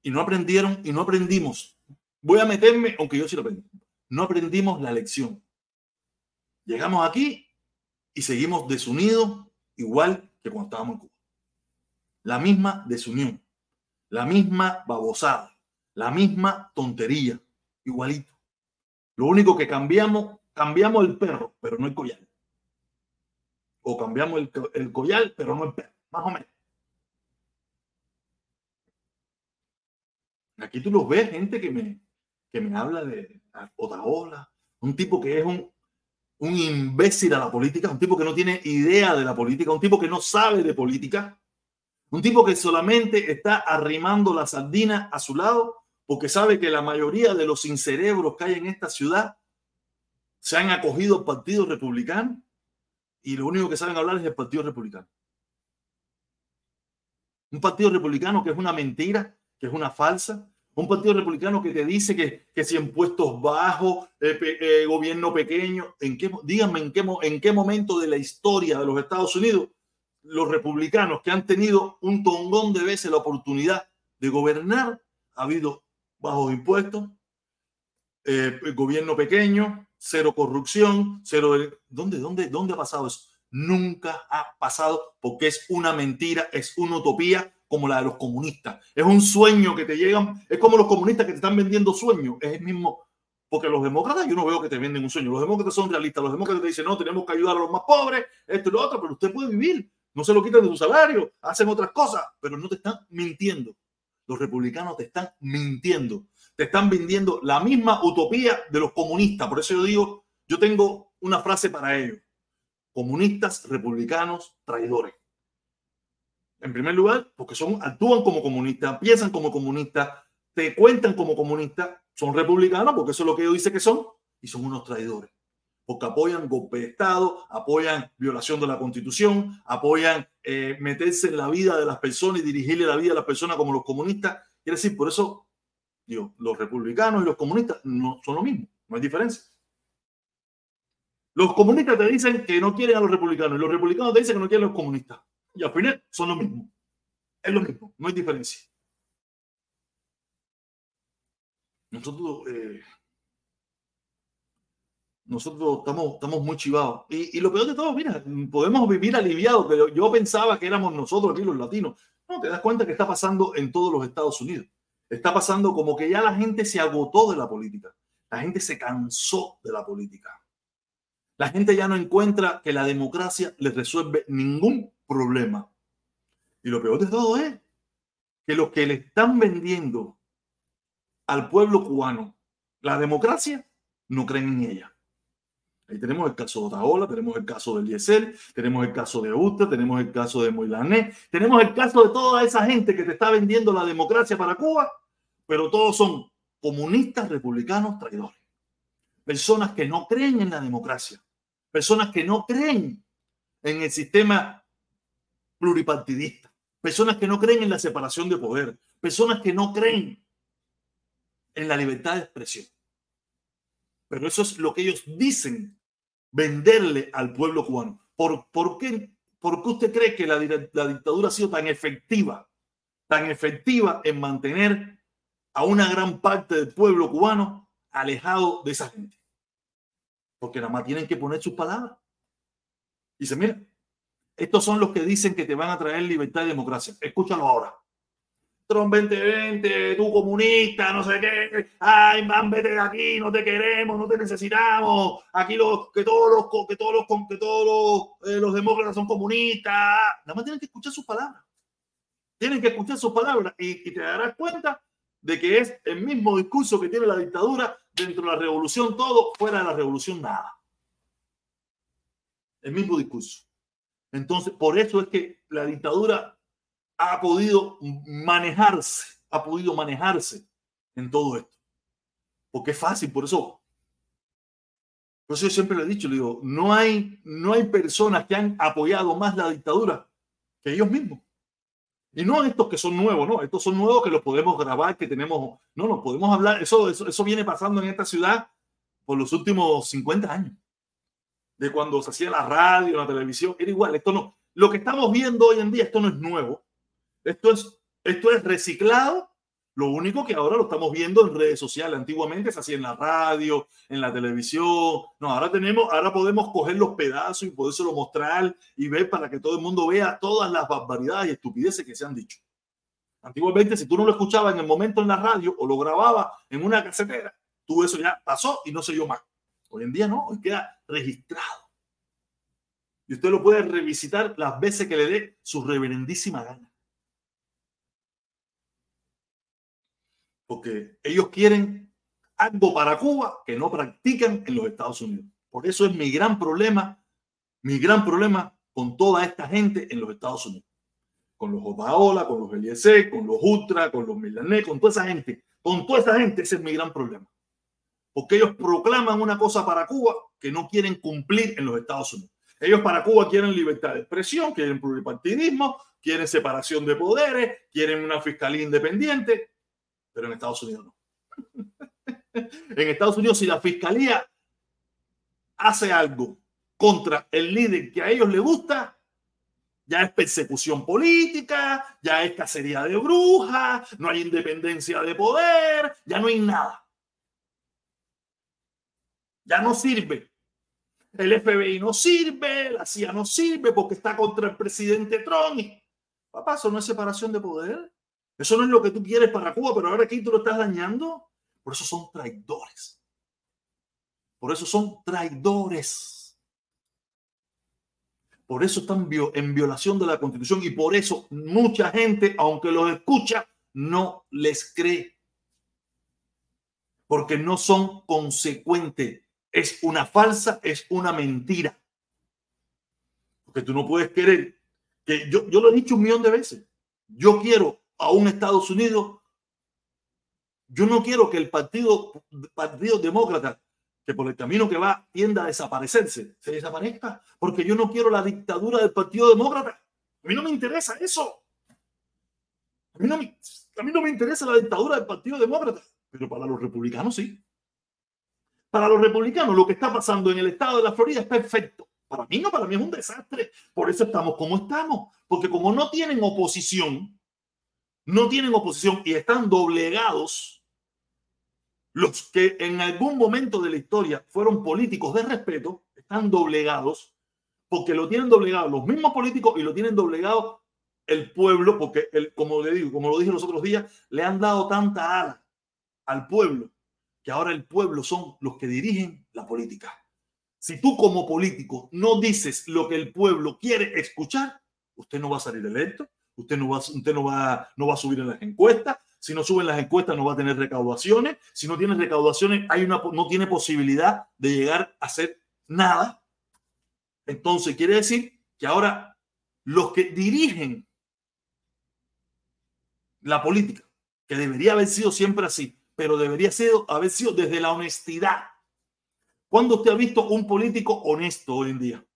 Speaker 1: Y no aprendieron y no aprendimos. Voy a meterme, aunque yo sí lo aprendí. No aprendimos la lección. Llegamos aquí y seguimos desunidos igual que cuando estábamos en Cuba la misma desunión, la misma babosada, la misma tontería, igualito. Lo único que cambiamos, cambiamos el perro, pero no el collar. O cambiamos el, collar, pero no el perro, más o menos. Aquí tú los ves, gente que me, que me habla de Otaola, un tipo que es un, un imbécil a la política, un tipo que no tiene idea de la política, un tipo que no sabe de política, un tipo que solamente está arrimando la sardina a su lado porque sabe que la mayoría de los incerebros que hay en esta ciudad se han acogido al Partido Republicano y lo único que saben hablar es del Partido Republicano. Un Partido Republicano que es una mentira, que es una falsa. Un Partido Republicano que te dice que, que si impuestos bajos, eh, eh, gobierno pequeño, ¿en qué, díganme en qué, en qué momento de la historia de los Estados Unidos los republicanos que han tenido un tongón de veces la oportunidad de gobernar, ha habido bajos impuestos, eh, gobierno pequeño, cero corrupción, cero... ¿Dónde, dónde, dónde ha pasado eso? Nunca ha pasado porque es una mentira, es una utopía como la de los comunistas. Es un sueño que te llegan, es como los comunistas que te están vendiendo sueños. Es el mismo, porque los demócratas yo no veo que te venden un sueño. Los demócratas son realistas. Los demócratas te dicen, no, tenemos que ayudar a los más pobres, esto y lo otro, pero usted puede vivir. No se lo quitan de su salario, hacen otras cosas, pero no te están mintiendo. Los republicanos te están mintiendo. Te están vendiendo la misma utopía de los comunistas. Por eso yo digo, yo tengo una frase para ellos. Comunistas, republicanos, traidores. En primer lugar, porque son, actúan como comunistas, piensan como comunistas, te cuentan como comunistas, son republicanos, porque eso es lo que ellos dicen que son, y son unos traidores. Porque apoyan golpe de Estado, apoyan violación de la Constitución, apoyan eh, meterse en la vida de las personas y dirigirle la vida a las personas como los comunistas. Quiere decir, por eso, digo, los republicanos y los comunistas no son lo mismo, no hay diferencia. Los comunistas te dicen que no quieren a los republicanos y los republicanos te dicen que no quieren a los comunistas. Y al final son lo mismo. Es lo mismo, no hay diferencia. Nosotros, eh, nosotros estamos, estamos muy chivados. Y, lo peor de todo, mira, podemos vivir aliviados, pero yo pensaba que éramos nosotros aquí los latinos. No, te das cuenta que está pasando en todos los Estados Unidos. Está pasando como que ya la gente se agotó de la política. La gente se cansó de la política. La gente ya no encuentra que la democracia les resuelve ningún problema. Y lo peor de todo es que los que le están vendiendo al pueblo cubano la democracia no creen en ella. Ahí tenemos el caso de Otaola, tenemos el caso del Diesel, tenemos el caso de Usta, tenemos el caso de Moilané, tenemos el caso de toda esa gente que te está vendiendo la democracia para Cuba, pero todos son comunistas, republicanos, traidores. Personas que no creen en la democracia, personas que no creen en el sistema pluripartidista, personas que no creen en la separación de poder, personas que no creen en la libertad de expresión. Pero eso es lo que ellos dicen venderle al pueblo cubano. ¿Por, por, qué, ¿Por qué usted cree que la, la dictadura ha sido tan efectiva, tan efectiva en mantener a una gran parte del pueblo cubano alejado de esa gente? Porque nada más tienen que poner sus palabras. Dice, mira, estos son los que dicen que te van a traer libertad y democracia. Escúchalo ahora. Trump 2020, tú comunista, no sé qué, ay, man, vete de aquí, no te queremos, no te necesitamos, aquí los, que todos los, que todos los, que todos los, eh, los demócratas son comunistas, nada más tienen que escuchar sus palabras, tienen que escuchar sus palabras y, y te darás cuenta de que es el mismo discurso que tiene la dictadura dentro de la revolución, todo, fuera de la revolución, nada. El mismo discurso. Entonces, por eso es que la dictadura ha podido manejarse, ha podido manejarse en todo esto. Porque es fácil, por eso. Por yo siempre le he dicho, le digo, no hay, no hay personas que han apoyado más la dictadura que ellos mismos. Y no estos que son nuevos, no, estos son nuevos que los podemos grabar, que tenemos, no, no, podemos hablar, eso, eso, eso viene pasando en esta ciudad por los últimos 50 años. De cuando se hacía la radio, la televisión, era igual, esto no, lo que estamos viendo hoy en día, esto no es nuevo, esto es, esto es reciclado. Lo único que ahora lo estamos viendo en redes sociales. Antiguamente se hacía en la radio, en la televisión. No, ahora tenemos, ahora podemos coger los pedazos y podérselo mostrar y ver para que todo el mundo vea todas las barbaridades y estupideces que se han dicho. Antiguamente, si tú no lo escuchabas en el momento en la radio o lo grababas en una casetera, tú eso ya pasó y no se yo más. Hoy en día no, hoy queda registrado. Y usted lo puede revisitar las veces que le dé su reverendísima gana. Porque ellos quieren algo para Cuba que no practican en los Estados Unidos. Por eso es mi gran problema, mi gran problema con toda esta gente en los Estados Unidos. Con los Obaola, con los Eliezer, con los Ultra, con los Milané, con toda esa gente. Con toda esa gente ese es mi gran problema. Porque ellos proclaman una cosa para Cuba que no quieren cumplir en los Estados Unidos. Ellos para Cuba quieren libertad de expresión, quieren pluripartidismo, quieren separación de poderes, quieren una fiscalía independiente, pero en Estados Unidos no. [laughs] en Estados Unidos, si la fiscalía hace algo contra el líder que a ellos les gusta, ya es persecución política, ya es cacería de brujas, no hay independencia de poder, ya no hay nada. Ya no sirve. El FBI no sirve, la CIA no sirve porque está contra el presidente Trump. Papá, eso no es separación de poder. Eso no es lo que tú quieres para Cuba, pero ahora aquí tú lo estás dañando. Por eso son traidores. Por eso son traidores. Por eso están en violación de la constitución y por eso mucha gente, aunque los escucha, no les cree. Porque no son consecuentes. Es una falsa, es una mentira. Porque tú no puedes querer que yo, yo lo he dicho un millón de veces. Yo quiero a un Estados Unidos yo no quiero que el partido, partido demócrata, que por el camino que va tienda a desaparecerse, se desaparezca, porque yo no quiero la dictadura del Partido Demócrata. A mí no me interesa eso. A mí no me, a mí no me interesa la dictadura del Partido Demócrata, pero para los republicanos sí. Para los republicanos lo que está pasando en el estado de la Florida es perfecto. Para mí no, para mí es un desastre. Por eso estamos como estamos, porque como no tienen oposición, no tienen oposición y están doblegados los que en algún momento de la historia fueron políticos de respeto están doblegados porque lo tienen doblegado los mismos políticos y lo tienen doblegado el pueblo, porque el, como le digo, como lo dije los otros días, le han dado tanta ala al pueblo que ahora el pueblo son los que dirigen la política. Si tú como político no dices lo que el pueblo quiere escuchar, usted no va a salir electo, usted no va, usted no va, no va a subir en las encuestas, si no suben las encuestas no va a tener recaudaciones. Si no tiene recaudaciones, hay una, no tiene posibilidad de llegar a hacer nada. Entonces quiere decir que ahora los que dirigen la política, que debería haber sido siempre así, pero debería haber sido desde la honestidad. ¿Cuándo usted ha visto un político honesto hoy en día?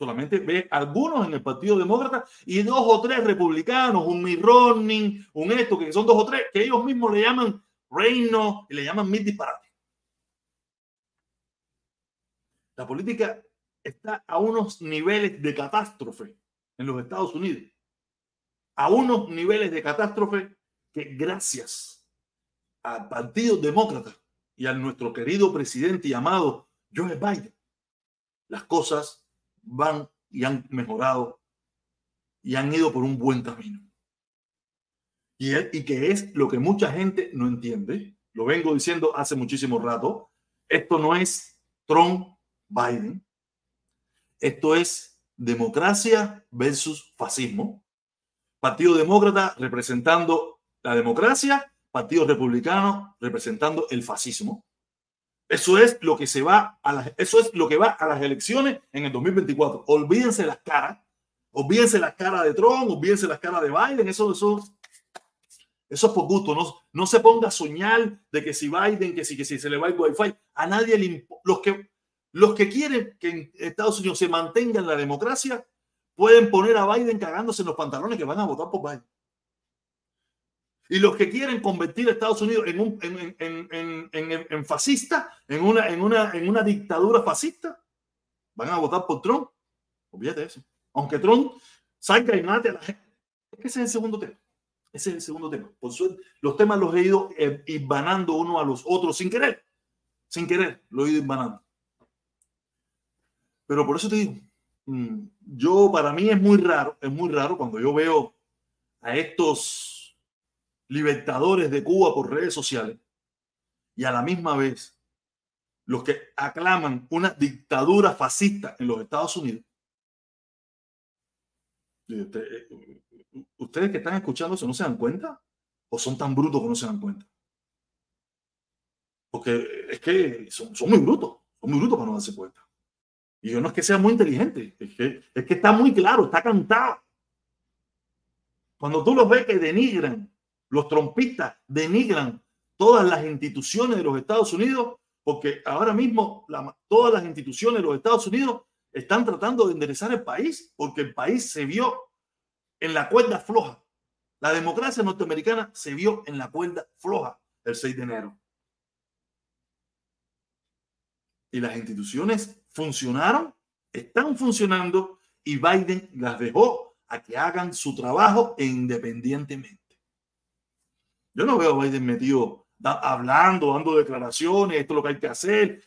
Speaker 1: Solamente ve algunos en el Partido Demócrata y dos o tres republicanos, un Mitt Romney, un esto, que son dos o tres, que ellos mismos le llaman reino y le llaman mil disparates. La política está a unos niveles de catástrofe en los Estados Unidos. A unos niveles de catástrofe que gracias al Partido Demócrata y a nuestro querido presidente y amado Joe Biden, las cosas van y han mejorado y han ido por un buen camino. Y, y que es lo que mucha gente no entiende. Lo vengo diciendo hace muchísimo rato. Esto no es Trump-Biden. Esto es democracia versus fascismo. Partido Demócrata representando la democracia, Partido Republicano representando el fascismo. Eso es lo que se va a las, eso es lo que va a las elecciones en el 2024. Olvídense las caras, olvídense las caras de Trump, olvídense las caras de Biden, eso, eso, eso es por gusto. No, no se ponga a soñar de que si Biden, que si, que si se le va el wifi, a nadie le los que los que quieren que en Estados Unidos se mantenga en la democracia pueden poner a Biden cagándose en los pantalones que van a votar por Biden. Y los que quieren convertir a Estados Unidos en, un, en, en, en, fascista, en una, en, una, en una dictadura fascista, van a votar por Trump. Olvídate eso. Aunque Trump salga y mate a la gente. Ese es el segundo tema. Ese es el segundo tema. Por suerte, los temas los he ido eh, invanando uno a los otros sin querer. Sin querer, lo he ido invanando. Pero por eso te digo, mm, yo para mí es muy raro, es muy raro cuando yo veo a estos libertadores de Cuba por redes sociales y a la misma vez los que aclaman una dictadura fascista en los Estados Unidos. Eh, ustedes que están escuchando eso no se dan cuenta o son tan brutos que no se dan cuenta. Porque es que son, son muy brutos, son muy brutos para no darse cuenta. Y yo no es que sea muy inteligente, es que, es que está muy claro, está cantado. Cuando tú los ves que denigran los trompistas denigran todas las instituciones de los Estados Unidos, porque ahora mismo todas las instituciones de los Estados Unidos están tratando de enderezar el país, porque el país se vio en la cuerda floja. La democracia norteamericana se vio en la cuerda floja el 6 de enero. Y las instituciones funcionaron, están funcionando y Biden las dejó a que hagan su trabajo independientemente. Yo no veo a Biden metido hablando, dando declaraciones, esto es lo que hay que hacer.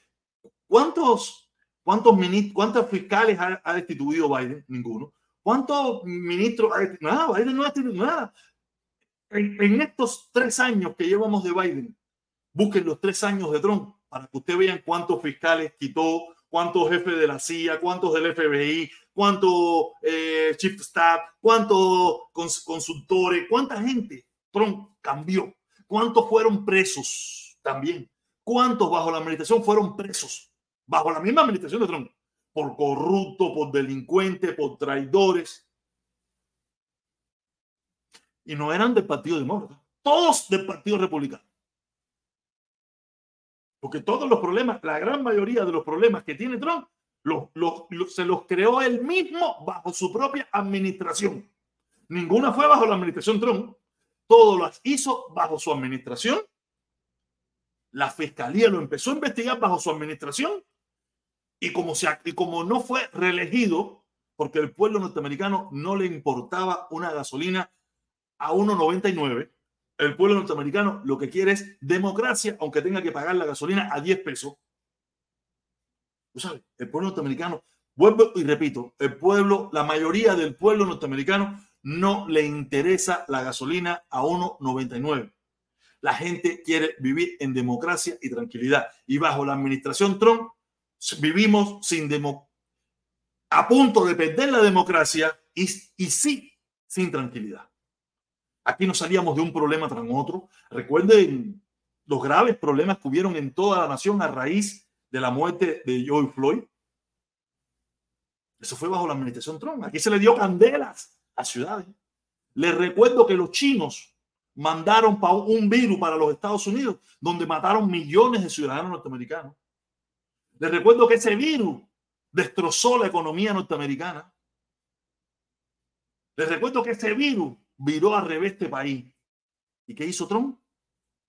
Speaker 1: ¿Cuántos, cuántos cuántos fiscales ha, destituido Biden? Ninguno. ¿Cuántos ministros ha? Nada, Biden no ha destituido nada. En, en, estos tres años que llevamos de Biden, busquen los tres años de Trump para que ustedes vean cuántos fiscales quitó, cuántos jefes de la CIA, cuántos del FBI, cuántos eh, chief staff, cuántos consultores, cuánta gente Trump cambió, cuántos fueron presos también, cuántos bajo la administración fueron presos, bajo la misma administración de Trump, por corrupto, por delincuentes, por traidores. Y no eran del Partido Demócrata, todos del Partido Republicano. Porque todos los problemas, la gran mayoría de los problemas que tiene Trump se los creó él mismo bajo su propia administración. Ninguna fue bajo la administración Trump. Todo las hizo bajo su administración. La fiscalía lo empezó a investigar bajo su administración. Y como, no fue reelegido, porque el pueblo norteamericano no le importaba una gasolina a 1,99, el pueblo norteamericano lo que quiere es democracia, aunque tenga que pagar la gasolina a 10 pesos sabes, el pueblo norteamericano, vuelvo y repito, el pueblo, la mayoría del pueblo norteamericano no le interesa la gasolina a 1,99. La gente quiere vivir en democracia y tranquilidad. Y bajo la administración Trump vivimos sin demo, a punto de perder la democracia y, y sí sin tranquilidad. Aquí nos salíamos de un problema tras otro. Recuerden los graves problemas que hubieron en toda la nación a raíz de la muerte de Joe Floyd. Eso fue bajo la administración Trump. Aquí se le dio candelas a ciudades. Les recuerdo que los chinos mandaron un virus para los Estados Unidos, donde mataron millones de ciudadanos norteamericanos. Les recuerdo que ese virus destrozó la economía norteamericana. Les recuerdo que ese virus viró al revés este país. ¿Y qué hizo Trump?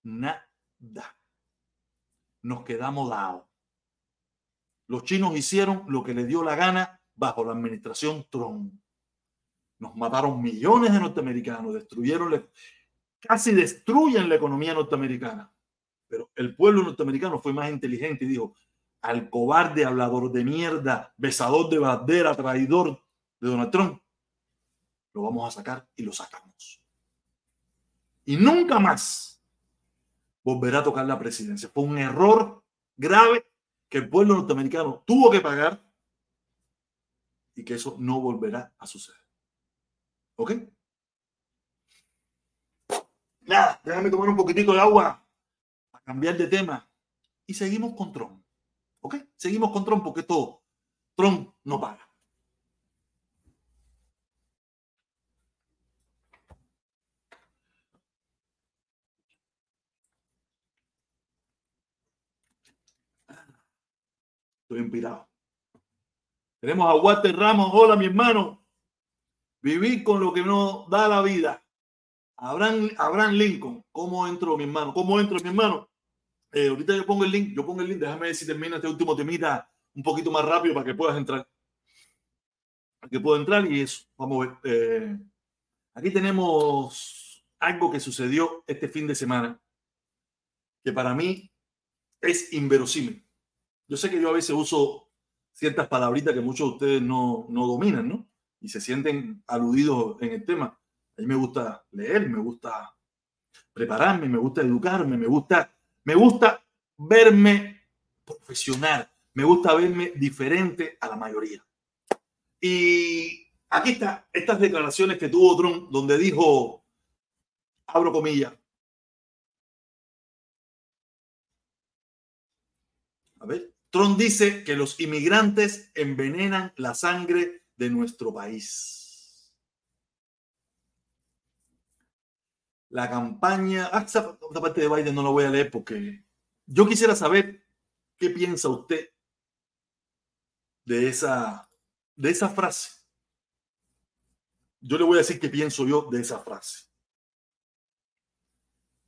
Speaker 1: Nada. Nos quedamos dados. Los chinos hicieron lo que les dio la gana bajo la administración Trump. Nos mataron millones de norteamericanos, destruyeron, casi destruyen la economía norteamericana. Pero el pueblo norteamericano fue más inteligente y dijo, al cobarde, hablador de mierda, besador de bandera, traidor de Donald Trump, lo vamos a sacar y lo sacamos. Y nunca más volverá a tocar la presidencia. Fue un error grave que el pueblo norteamericano tuvo que pagar y que eso no volverá a suceder. ¿Ok? Nada, déjame tomar un poquitito de agua para cambiar de tema y seguimos con Trump. ¿Ok? Seguimos con Trump porque todo, Trump no paga. inspirado. Tenemos a Walter Ramos. Hola, mi hermano. Vivir con lo que nos da la vida. Abraham, Abraham Lincoln. ¿Cómo entro, mi hermano? ¿Cómo entro, mi hermano? Eh, ahorita yo pongo el link. Yo pongo el link. Déjame ver si termina este último temita un poquito más rápido para que puedas entrar. Para que pueda entrar y eso. Vamos a ver. Eh, aquí tenemos algo que sucedió este fin de semana que para mí es inverosímil. Yo sé que yo a veces uso ciertas palabritas que muchos de ustedes no, no dominan, ¿no? Y se sienten aludidos en el tema. A mí me gusta leer, me gusta prepararme, me gusta educarme, me gusta, me gusta verme profesional, me gusta verme diferente a la mayoría. Y aquí está estas declaraciones que tuvo Trump, donde dijo, abro comillas, a ver, Trump dice que los inmigrantes envenenan la sangre de nuestro país. La campaña, ah, esta parte de Biden no lo voy a leer porque yo quisiera saber qué piensa usted de esa, de esa frase. Yo le voy a decir qué pienso yo de esa frase.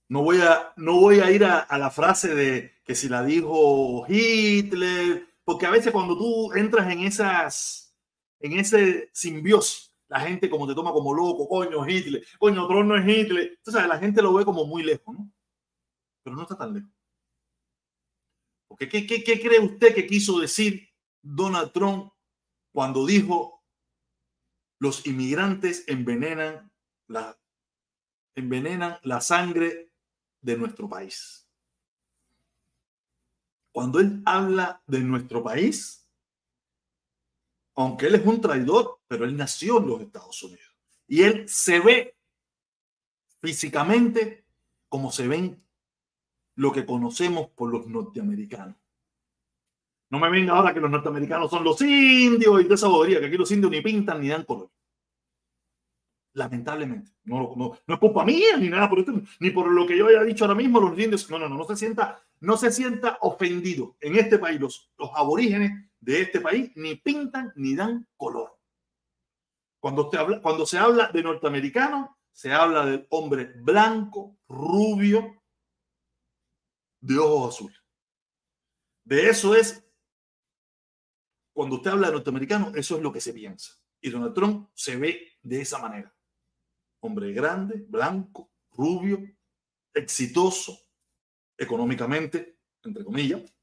Speaker 1: No voy a, no voy a ir a, la frase de que si la dijo Hitler, porque a veces cuando tú entras en esas, en ese simbiosis, la gente como te toma como loco, coño, Hitler, coño, otro no es Hitler. Entonces la gente lo ve como muy lejos, ¿no? Pero no está tan lejos. Porque ¿qué, qué, qué cree usted que quiso decir Donald Trump cuando dijo los inmigrantes envenenan la, envenenan la sangre de nuestro país? Cuando él habla de nuestro país, aunque él es un traidor, pero él nació en los Estados Unidos y él se ve físicamente como se ven lo que conocemos por los norteamericanos. No me venga ahora que los norteamericanos son los indios y de esa bobería, que aquí los indios ni pintan ni dan color. Lamentablemente. No, no, no es culpa mía ni nada por esto, ni por lo que yo haya dicho ahora mismo, los indios. No, no, no, no se sienta, no se sienta ofendido. En este país, los, los aborígenes de este país ni pintan ni dan color. Cuando, se habla de norteamericano, se habla del hombre blanco, rubio, de ojos azules. De eso es, cuando usted habla de norteamericano, eso es lo que se piensa. Y Donald Trump se ve de esa manera. Hombre grande, blanco, rubio, exitoso económicamente, entre comillas.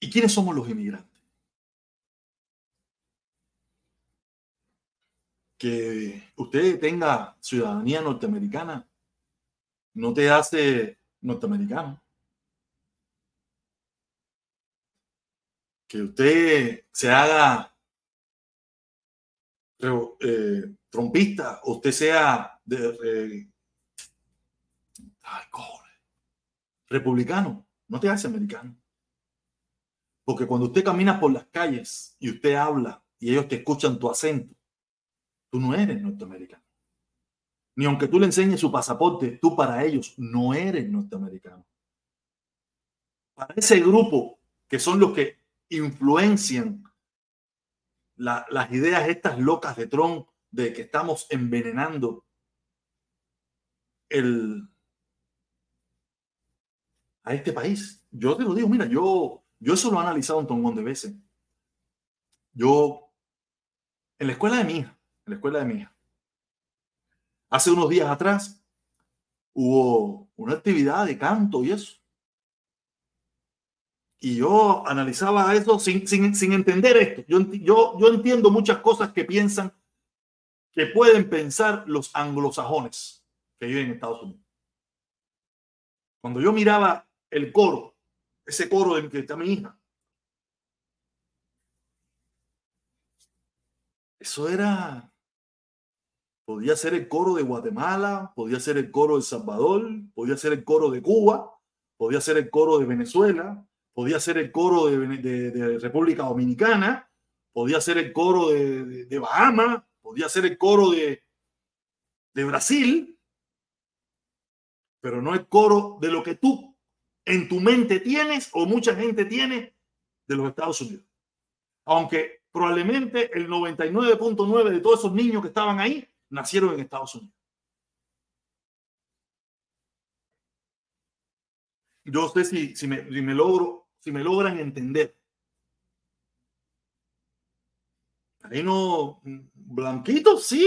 Speaker 1: ¿Y quiénes somos los inmigrantes? que usted tenga ciudadanía norteamericana no te hace norteamericano. Que usted se haga eh, trompista, usted sea de, republicano, no te hace americano. Porque cuando usted camina por las calles y usted habla y ellos te escuchan tu acento, Tú no eres norteamericano. Ni aunque tú le enseñes su pasaporte, tú para ellos no eres norteamericano. Para ese grupo que son los que influencian las ideas estas locas de Trump de que estamos envenenando el, a este país. Yo te lo digo, mira, yo, yo eso lo he analizado un montón de veces. Yo, en la escuela de mi hija, la escuela de mi. Hace unos días atrás hubo una actividad de canto y eso. Y yo analizaba eso sin, sin, entender esto. Yo, yo, yo entiendo muchas cosas que piensan, que pueden pensar los anglosajones que viven en Estados Unidos. Cuando yo miraba el coro, ese coro en que está mi hija, eso era Podía ser el coro de Guatemala, podía ser el coro de Salvador, podía ser el coro de Cuba, podía ser el coro de Venezuela, podía ser el coro de, República Dominicana, podía ser el coro de, de Bahamas, podía ser el coro de, de Brasil, pero no el coro de lo que tú en tu mente tienes o mucha gente tiene de los Estados Unidos. Aunque probablemente el 99.9 de todos esos niños que estaban ahí nacieron en Estados Unidos. Yo sé si, si, me, si me logro, si me logran entender. Ahí no, blanquito, sí.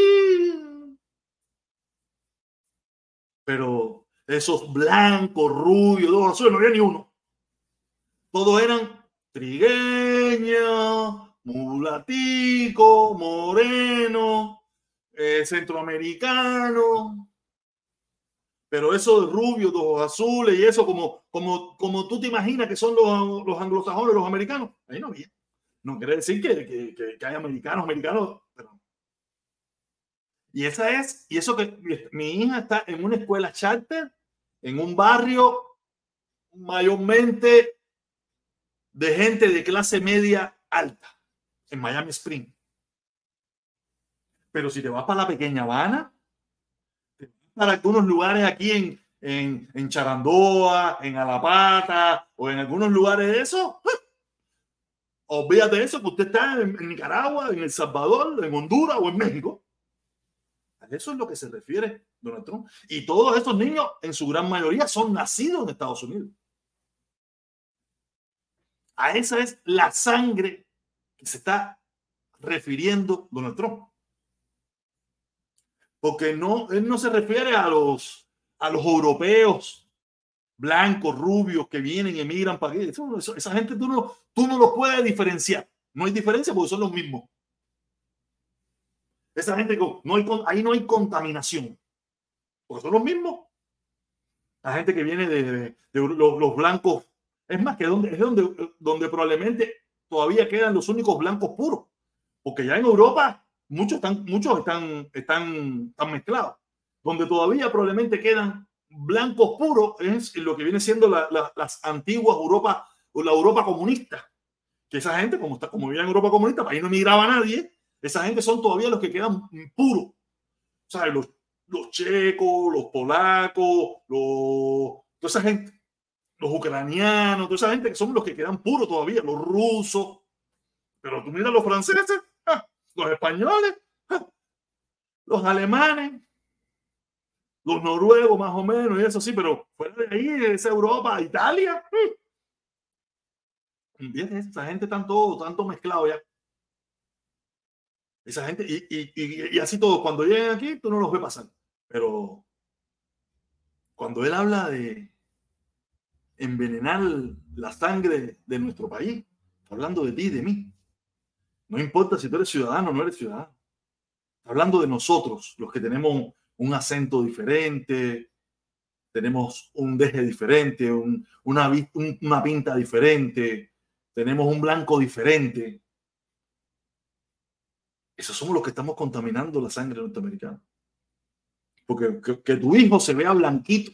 Speaker 1: Pero esos blancos, rubios, dos azules, no había ni uno. Todos eran trigueños, mulatico, moreno, eh, centroamericano, pero eso de rubio, de ojos azules y eso como, como, como tú te imaginas que son los, los anglosajones, los americanos, ahí no había. No quiere decir que, que, que, hay americanos, americanos, pero... Y esa es, y eso que mi hija está en una escuela charter, en un barrio mayormente de gente de clase media alta, en Miami Spring. Pero si te vas para la pequeña Habana, para algunos lugares aquí en, en, en Charandoa, en Alapata o en algunos lugares de eso, ¡eh! olvídate de eso, que usted está en, Nicaragua, en El Salvador, en Honduras o en México. Eso es lo que se refiere Donald Trump. Y todos estos niños, en su gran mayoría, son nacidos en Estados Unidos. A esa es la sangre que se está refiriendo Donald Trump porque no, él no se refiere a los, a los europeos blancos, rubios que vienen y emigran para aquí. esa gente tú no, tú no los puedes diferenciar. No hay diferencia porque son los mismos. Esa gente, no hay, ahí no hay contaminación. Porque son los mismos. La gente que viene de, los, blancos. Es más, que donde, es donde, donde probablemente todavía quedan los únicos blancos puros. Porque ya en Europa muchos están, muchos están, están, están mezclados. Donde todavía probablemente quedan blancos puros es lo que viene siendo las antiguas Europa o la Europa comunista. Que esa gente, como, está, como vivía en Europa comunista, ahí no migraba nadie, esa gente son todavía los que quedan puros. O sea, los, los checos, los polacos, los, esa gente, los ucranianos, toda esa gente que son los que quedan puros todavía, los rusos. Pero tú miras los franceses, ah, los españoles, ah, los alemanes, los noruegos más o menos, y eso sí, pero fuera de ahí, esa Europa, Italia. ¿Entiendes? Esa gente todo, tanto mezclado ya. Esa gente, y, y, y, así todos, cuando lleguen aquí, tú no los ves pasar. Pero cuando él habla de envenenar la sangre de nuestro país, hablando de ti y de mí. No importa si tú eres ciudadano o no eres ciudadano. hablando de nosotros, los que tenemos un acento diferente, tenemos un deje diferente, una, una pinta diferente, tenemos un blanco diferente. Esos somos los que estamos contaminando la sangre norteamericana. Porque que, tu hijo se vea blanquito,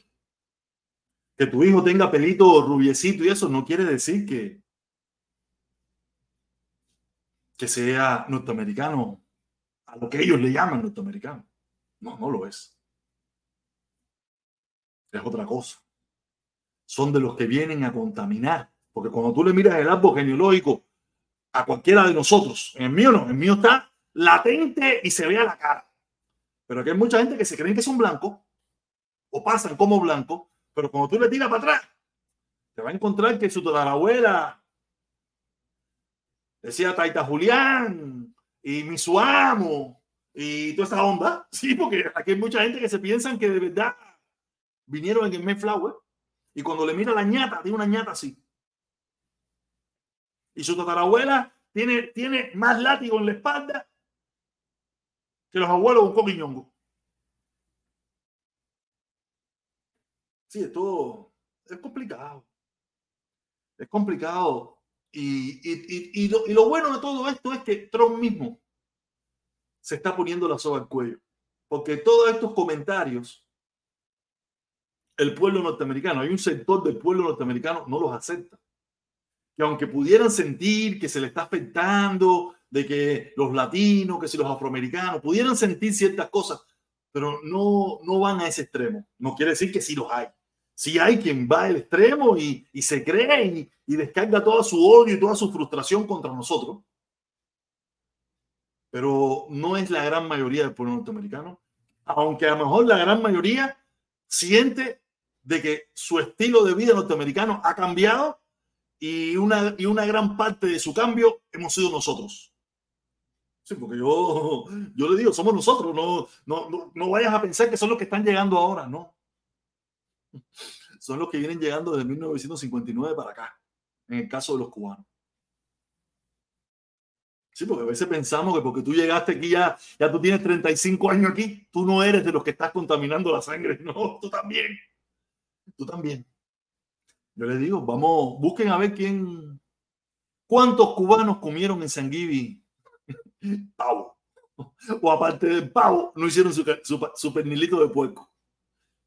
Speaker 1: que tu hijo tenga pelito rubiecito y eso no quiere decir que, que sea norteamericano a lo que ellos le llaman norteamericano. No, no lo es. Es otra cosa. Son de los que vienen a contaminar. Porque cuando tú le miras el árbol genealógico a cualquiera de nosotros, en el mío no, en el mío está latente y se ve a la cara. Pero aquí hay mucha gente que se creen que son blancos o pasan como blancos, pero cuando tú le tiras para atrás, te va a encontrar que su tatarabuela decía Taita Julián y mi su amo y toda esa onda, [laughs] sí, porque aquí hay mucha gente que se piensan que de verdad vinieron en el Mayflower y cuando le mira la ñata, tiene una ñata así. Y su tatarabuela tiene, tiene más látigo en la espalda que los abuelos un coquiñongo. Sí, esto es complicado. Es complicado. Y, y, y, lo, y, lo, bueno de todo esto es que Trump mismo se está poniendo la soga al cuello. Porque todos estos comentarios, el pueblo norteamericano, hay un sector del pueblo norteamericano no los acepta. Que aunque pudieran sentir que se le está afectando, de que los latinos, que si los afroamericanos, pudieran sentir ciertas cosas, pero no, no van a ese extremo. No quiere decir que sí los hay. Sí hay quien va al extremo y, y se cree y, y descarga toda su odio y toda su frustración contra nosotros pero no es la gran mayoría del pueblo norteamericano, aunque a lo mejor la gran mayoría siente de que su estilo de vida norteamericano ha cambiado y una, y una gran parte de su cambio hemos sido nosotros. Sí, porque yo, yo le digo, somos nosotros, no, no, no, no vayas a pensar que son los que están llegando ahora, no. Son los que vienen llegando desde 1959 para acá, en el caso de los cubanos. Sí, porque a veces pensamos que porque tú llegaste aquí ya, ya tú tienes 35 años aquí, tú no eres de los que estás contaminando la sangre. [laughs] No, tú también. Tú también. Yo les digo, vamos, busquen a ver quién, cuántos cubanos comieron en Sanguivi pavo. O aparte del pavo, no hicieron su, pernilito de puerco.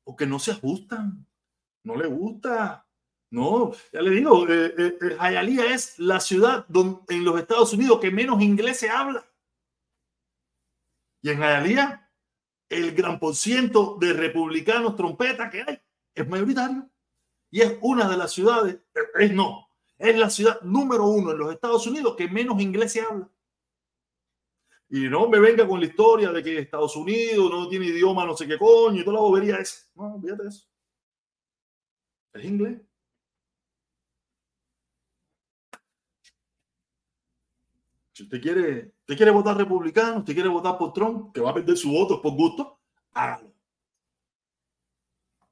Speaker 1: Porque no se ajustan. No le gusta. No, ya le digo, eh, eh, eh es la ciudad en los Estados Unidos que menos inglés se habla. Y en Hialeah, el gran por ciento de republicanos trompeta que hay es mayoritario. Y es una de las ciudades, eh, es no, es la ciudad número uno en los Estados Unidos que menos inglés se habla. Y no me venga con la historia de que Estados Unidos no tiene idioma, no sé qué coño, y toda la bobería es. No, fíjate eso. Es inglés. Si usted quiere, usted quiere votar republicano, usted quiere votar por Trump, que va a perder su voto por gusto, hágalo.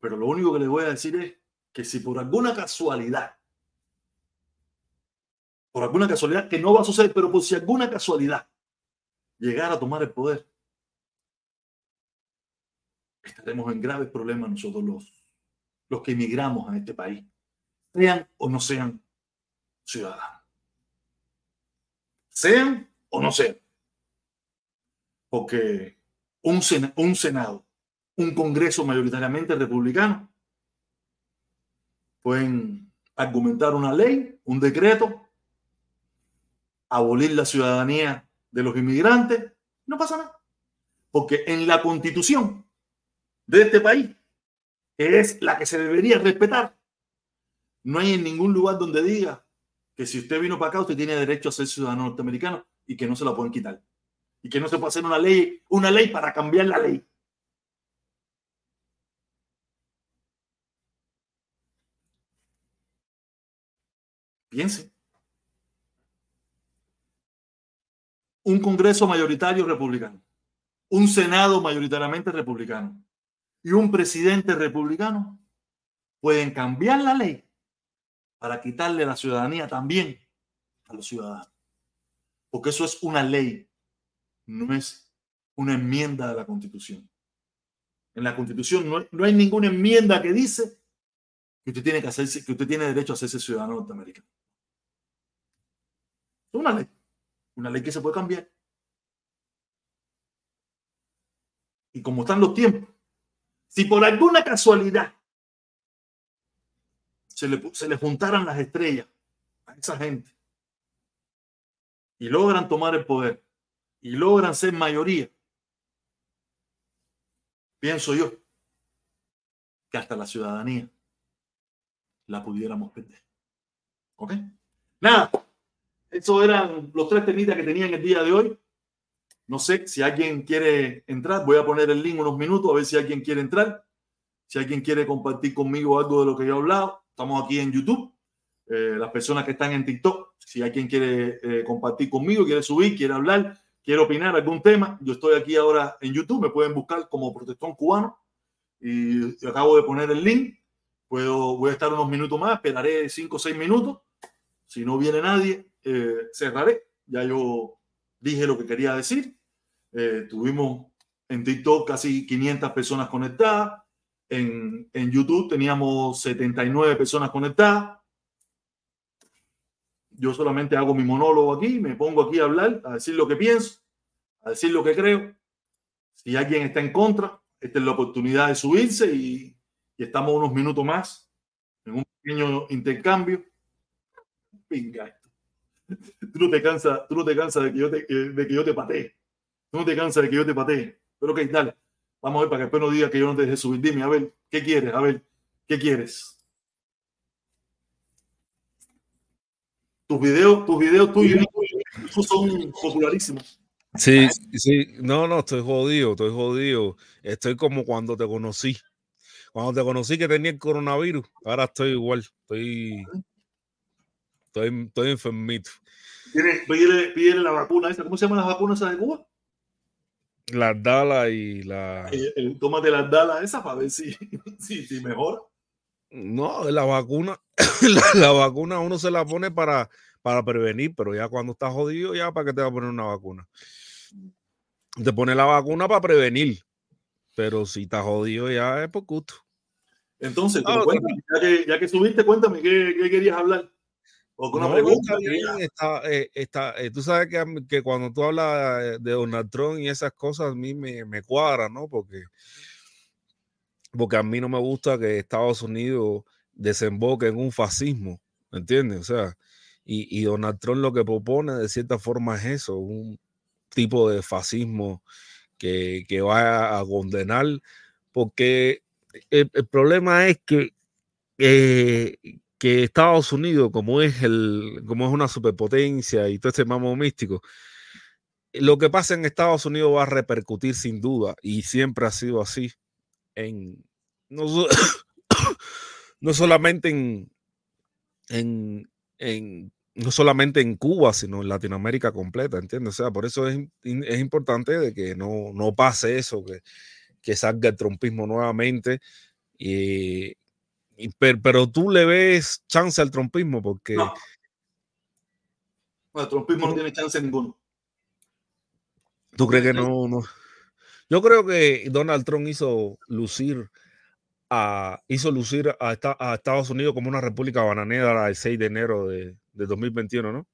Speaker 1: Pero lo único que le voy a decir es, que si por alguna casualidad, por alguna casualidad que no va a suceder, pero por si alguna casualidad llegara a tomar el poder, estaremos en graves problemas nosotros los, los que emigramos a este país, sean o no sean ciudadanos. Sean o no sean. Porque un, un Senado, un Congreso mayoritariamente republicano, pueden argumentar una ley, un decreto, abolir la ciudadanía de los inmigrantes, no pasa nada. Porque en la constitución de este país, es la que se debería respetar, no hay en ningún lugar donde diga que si usted vino para acá, usted tiene derecho a ser ciudadano norteamericano y que no se la pueden quitar. Y que no se puede hacer una ley, una ley para cambiar la ley. Piense. Un Congreso mayoritario republicano, un Senado mayoritariamente republicano, y un presidente republicano pueden cambiar la ley para quitarle la ciudadanía también a los ciudadanos. Porque eso es una ley, no es una enmienda de la constitución. En la constitución no, hay ninguna enmienda que dice que usted tiene que hacerse, que usted tiene derecho a hacerse ciudadano norteamericano. Es una ley, una ley que se puede cambiar. Y como están los tiempos, si por alguna casualidad se le, se le juntaran las estrellas a esa gente y logran tomar el poder y logran ser mayoría, pienso yo que hasta la ciudadanía la pudiéramos perder. ¿Ok? Nada, esos eran los tres temitas que tenía en el día de hoy. No sé si alguien quiere entrar. Voy a poner el link unos minutos a ver si alguien quiere entrar. Si alguien quiere compartir conmigo algo de lo que yo he hablado. Estamos aquí en YouTube. Eh, las personas que están en TikTok, si alguien quiere eh, compartir conmigo, quiere subir, quiere hablar, quiere opinar algún tema, yo estoy aquí ahora en YouTube. Me pueden buscar como Protestón Cubano. Y acabo de poner el link. Puedo, voy a estar unos minutos más, esperaré cinco o seis minutos. Si no viene nadie, eh, cerraré. Ya yo dije lo que quería decir. Eh, tuvimos en TikTok casi 500 personas conectadas. En, en, YouTube teníamos 79 personas conectadas. Yo solamente hago mi monólogo aquí, me pongo aquí a hablar, a decir lo que pienso, a decir lo que creo. Si alguien está en contra, esta es la oportunidad de subirse y, y estamos unos minutos más en un pequeño intercambio. Venga, tú no te cansas, tú no te cansas de que yo te, de que yo te patee. No te cansas de que yo te patee. Pero ok, dale. Vamos a ver para que después no diga que yo no te deje subir. Dime, a ver, ¿qué quieres? A ver, ¿qué quieres? Tus videos, tus videos tuyos son popularísimos.
Speaker 2: Sí, sí, no, no, estoy jodido, estoy jodido. Estoy como cuando te conocí. Cuando te conocí que tenía el coronavirus, ahora estoy igual, estoy, estoy, estoy enfermito.
Speaker 1: Pídele, la vacuna esa, ¿cómo se llaman las vacunas de Cuba?
Speaker 2: Las Dala y la.
Speaker 1: El, el, tómate las Dala esa para ver si, [laughs] si, si mejora.
Speaker 2: No, la vacuna, [coughs] la, la, vacuna uno se la pone para, para prevenir, pero ya cuando estás jodido, ya para qué te va a poner una vacuna. Te pone la vacuna para prevenir, pero si estás jodido ya es por gusto.
Speaker 1: Entonces, cuéntame, ya, que, ya, que, subiste, cuéntame qué, qué querías hablar. O con una
Speaker 2: no,
Speaker 1: pregunta.
Speaker 2: Bien, está, eh, está, eh, tú sabes que, que, cuando tú hablas de Donald Trump y esas cosas, a mí me, me cuadra, ¿no? Porque, porque a mí no me gusta que Estados Unidos desemboque en un fascismo, ¿me entiendes? O sea, y, y, Donald Trump lo que propone de cierta forma es eso, un tipo de fascismo que, que va a condenar, porque el, el problema es que, eh, que Estados Unidos, como es, el, como es una superpotencia y todo este mamo místico, lo que pasa en Estados Unidos va a repercutir sin duda, y siempre ha sido así, en, no, [coughs] no solamente en, en, en, no solamente en Cuba, sino en Latinoamérica completa, ¿entiendes? O sea, por eso es, es importante de que no, no pase eso, que, que salga el trompismo nuevamente y, pero, tú le ves chance al trompismo porque...
Speaker 1: No. el trompismo no tiene chance ninguno.
Speaker 2: ¿Tú crees que no, no? Yo creo que Donald Trump hizo lucir a, hizo lucir a, Estados Unidos como una república bananera el 6 de enero de, 2021, ¿no?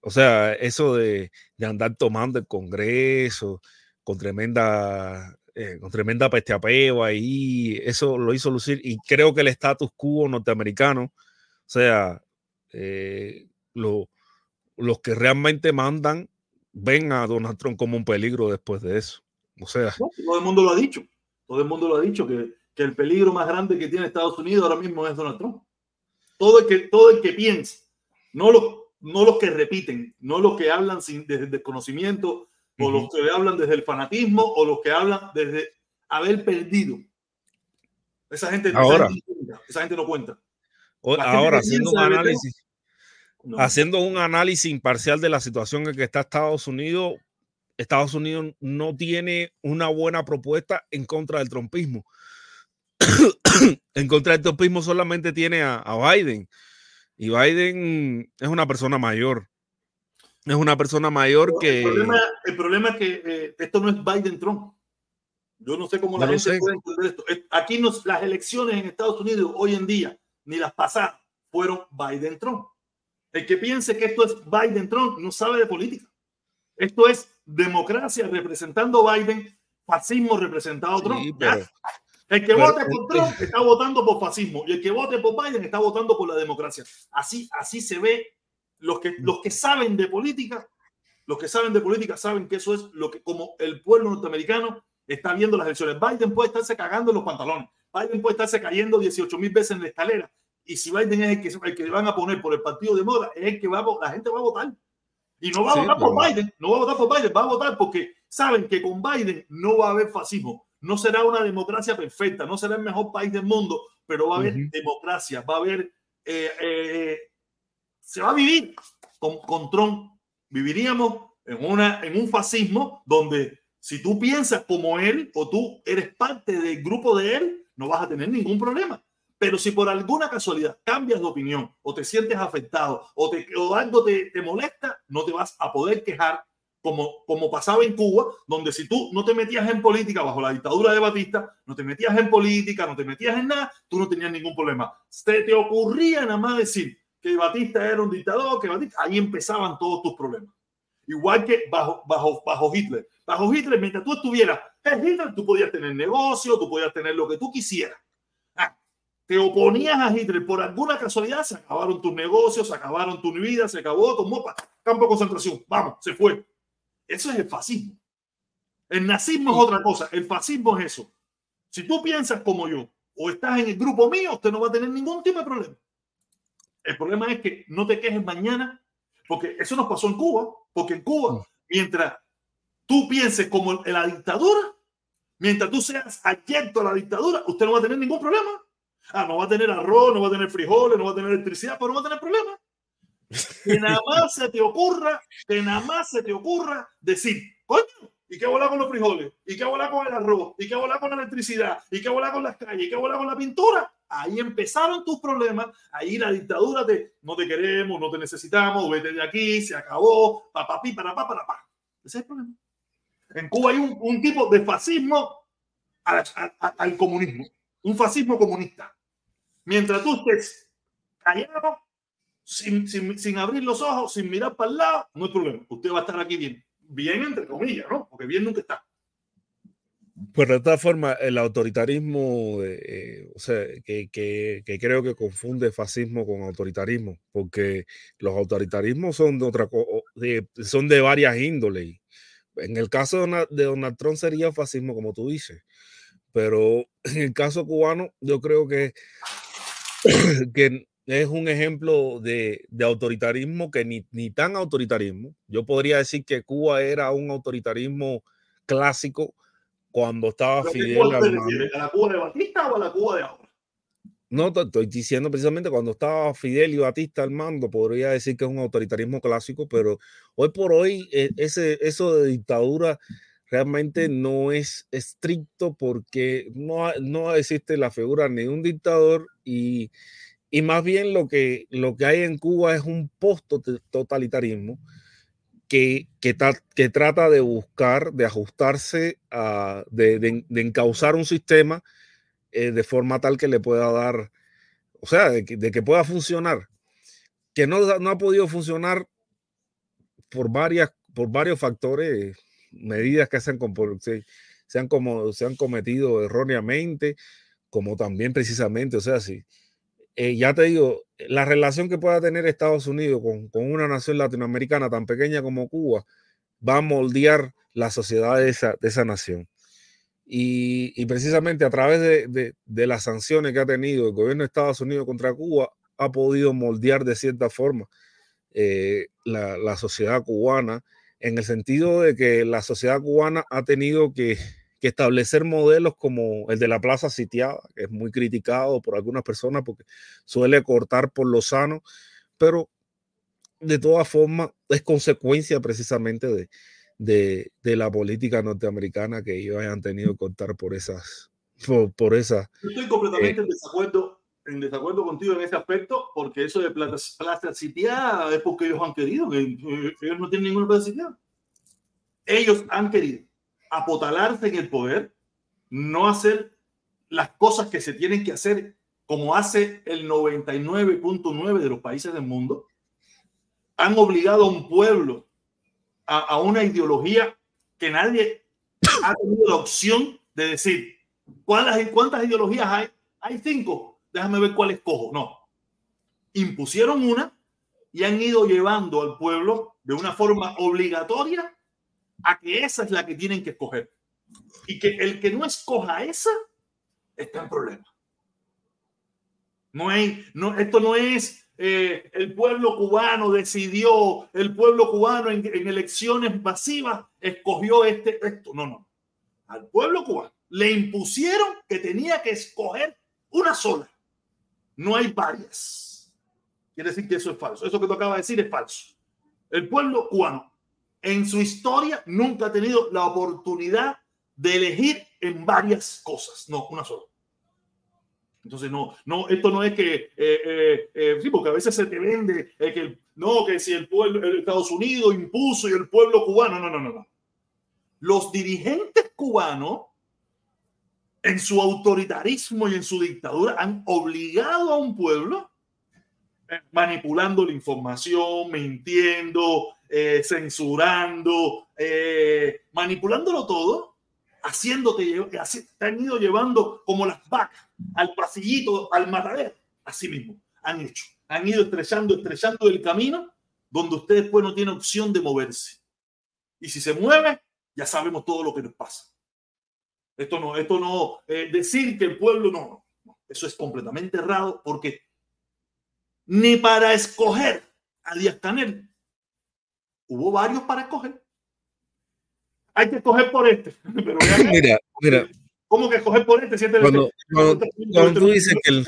Speaker 2: O sea, eso de, andar tomando el Congreso con tremenda, eh, con tremenda peste apeo ahí, eso lo hizo lucir y creo que el status quo norteamericano, o sea, eh, los que realmente mandan ven a Donald Trump como un peligro después de eso. O sea,
Speaker 1: todo el mundo lo ha dicho, todo el mundo lo ha dicho que que el peligro más grande que tiene Estados Unidos ahora mismo es Donald Trump. Todo el que, todo el que piensa, no los, no los que repiten, no los que hablan sin, desde o los que hablan desde el fanatismo, o los que hablan desde haber perdido. Esa gente,
Speaker 2: ahora,
Speaker 1: esa gente no cuenta.
Speaker 2: ahora, haciendo un análisis. Haciendo un análisis imparcial de la situación en que está Estados Unidos, Estados Unidos no tiene una buena propuesta en contra del trompismo. [coughs] en contra del topismo solamente tiene a, Biden. Y Biden es una persona mayor. Es una persona mayor que.
Speaker 1: El problema, es que eh, esto no es Biden-Trump. Yo no sé cómo la gente puede entender esto. Aquí nos, las elecciones en Estados Unidos hoy en día, ni las pasadas, fueron Biden-Trump. El que piense que esto es Biden-Trump no sabe de política. Esto es democracia representando Biden, fascismo representado Trump. El que vote por Trump está votando por fascismo y el que vote por Biden está votando por la democracia. Así, así se ve. Los que, los que saben de política, los que saben de política saben que eso es lo que como el pueblo norteamericano está viendo las elecciones. Biden puede estarse cagando en los pantalones. Biden puede estarse cayendo 18 mil veces en la escalera. Y si Biden es el que, el que van a poner por el partido de moda, es el que va la gente va a votar. Y no va a votar por Biden, no va a votar por Biden, va a votar porque saben que con Biden no va a haber fascismo no será una democracia perfecta, no será el mejor país del mundo, pero va a haber democracia, va a haber, eh, eh, se va a vivir con, con Trump. Viviríamos en, una, en un fascismo donde si tú piensas como él o tú eres parte del grupo de él, no vas a tener ningún problema. Pero si por alguna casualidad cambias de opinión o te sientes afectado o, te, o algo te, te molesta, no te vas a poder quejar como, como pasaba en Cuba, donde si tú no te metías en política bajo la dictadura de Batista, no te metías en política, no te metías en nada, tú no tenías ningún problema. Se te ocurría nada más decir que Batista era un dictador, que Batista, ahí empezaban todos tus problemas. Igual que bajo, bajo, bajo Hitler. Bajo Hitler, mientras tú estuvieras en Hitler, tú podías tener negocio, tú podías tener lo que tú quisieras. Ah, te oponías a Hitler por alguna casualidad, se acabaron tus negocios, se acabaron tu vida, se acabó tu mopa, campo de concentración, vamos, se fue. Eso es el fascismo. El nazismo es otra cosa. El fascismo es eso. Si tú piensas como yo o estás en el grupo mío, usted no va a tener ningún tipo de problema. El problema es que no te quejes mañana, porque eso nos pasó en Cuba, porque en Cuba, mm. mientras tú pienses como en la dictadura, mientras tú seas ayecto a la dictadura, usted no va a tener ningún problema. Ah, no va a tener arroz, no va a tener frijoles, no va a tener electricidad, pero no va a tener problema. Que nada [laughs] más se te ocurra, que nada más se te ocurra decir, coño, ¿y qué volar con los frijoles? ¿Y qué volar con el arroz? ¿Y qué volar con la electricidad? ¿Y qué volar con las calles? ¿Y qué volar con la pintura? Ahí empezaron tus problemas, ahí la dictadura de no te queremos, no te necesitamos, vete de aquí, se acabó, papapi, para pa, para pa. Ese es el problema. En Cuba hay un, un tipo de fascismo al, al comunismo, un fascismo comunista. Mientras tú estés callado, sin, sin, sin, abrir los ojos, sin mirar para el lado, no hay problema. Usted va a estar aquí bien. Bien, entre comillas, ¿no? Porque bien nunca está.
Speaker 2: Pues de todas formas, el autoritarismo, eh, o sea, que, que, que, creo que confunde fascismo con autoritarismo, porque los autoritarismos son de otra de, son de varias índoles. En el caso de, de Donald Trump sería fascismo, como tú dices, pero en el caso cubano, yo creo que, [clears throat] que es un ejemplo de, autoritarismo que ni, ni, tan autoritarismo. Yo podría decir que Cuba era un autoritarismo clásico cuando estaba Fidel.
Speaker 1: ¿A la Cuba de Batista o a la Cuba de ahora?
Speaker 2: No, estoy diciendo precisamente cuando estaba Fidel y Batista al mando, podría decir que es un autoritarismo clásico, pero hoy por hoy e, ese, eso de dictadura realmente no es estricto porque no, no existe la figura ni un dictador y, y, más bien lo que, lo que hay en Cuba es un post-totalitarismo que, que, trata de buscar, de ajustarse, a, de, de, encauzar un sistema eh, de forma tal que le pueda dar, o sea, de que, de pueda funcionar. Que no, no ha podido funcionar por, varias, por varios factores medidas que se han, se, se, han como, se han cometido erróneamente, como también precisamente, o sea, sí, eh, ya te digo, la relación que pueda tener Estados Unidos con, con, una nación latinoamericana tan pequeña como Cuba va a moldear la sociedad de esa, de esa nación. Y, y, precisamente a través de, de, de, las sanciones que ha tenido el gobierno de Estados Unidos contra Cuba, ha podido moldear de cierta forma eh, la, la, sociedad cubana en el sentido de que la sociedad cubana ha tenido que, que, establecer modelos como el de la plaza sitiada, que es muy criticado por algunas personas porque suele cortar por lo sano, pero de todas formas es consecuencia precisamente de, de, de la política norteamericana que ellos hayan tenido que cortar por esas, por, por esas.
Speaker 1: Estoy completamente eh, en desacuerdo en desacuerdo contigo en ese aspecto, porque eso de plaza, plaza sitiada es porque ellos han querido, que ellos no tienen ninguna plaza sitiada. Ellos han querido apotalarse en el poder, no hacer las cosas que se tienen que hacer como hace el 99.9 de los países del mundo. Han obligado a un pueblo a, una ideología que nadie ha tenido la opción de decir, ¿cuántas, cuántas ideologías hay? Hay cinco déjame ver cuál escojo. No. Impusieron una y han ido llevando al pueblo de una forma obligatoria a que esa es la que tienen que escoger. Y que el que no escoja esa está en problema. No hay, no, esto no es eh, el pueblo cubano decidió, el pueblo cubano en, elecciones masivas escogió este, esto. No, no. Al pueblo cubano le impusieron que tenía que escoger una sola no hay varias. Quiere decir que eso es falso. Eso que tú acabas de decir es falso. El pueblo cubano en su historia nunca ha tenido la oportunidad de elegir en varias cosas. No, una sola. Entonces, no, no, esto no es que, eh, eh, eh, sí, porque a veces se te vende que, no, que si el pueblo, el Estados Unidos impuso y el pueblo cubano, no, no, no, no. Los dirigentes cubanos en su autoritarismo y en su dictadura han obligado a un pueblo manipulando la información, mintiendo, eh, censurando, eh, manipulándolo todo, haciéndote, así, te han ido llevando como las vacas al pasillito, al matadero, así mismo, han hecho, han ido estrechando, estrechando el camino donde usted después no tiene opción de moverse. Y si se mueve, ya sabemos todo lo que nos pasa. Esto no, esto no, eh, decir que el pueblo no, no, eso es completamente errado porque ni para escoger a Díaz Canel hubo varios para escoger. Hay que escoger por este. [laughs] Pero [laughs]
Speaker 2: mira, mira.
Speaker 1: ¿Cómo que escoger por este?
Speaker 2: Cuando, cuando, cuando tú dices que el,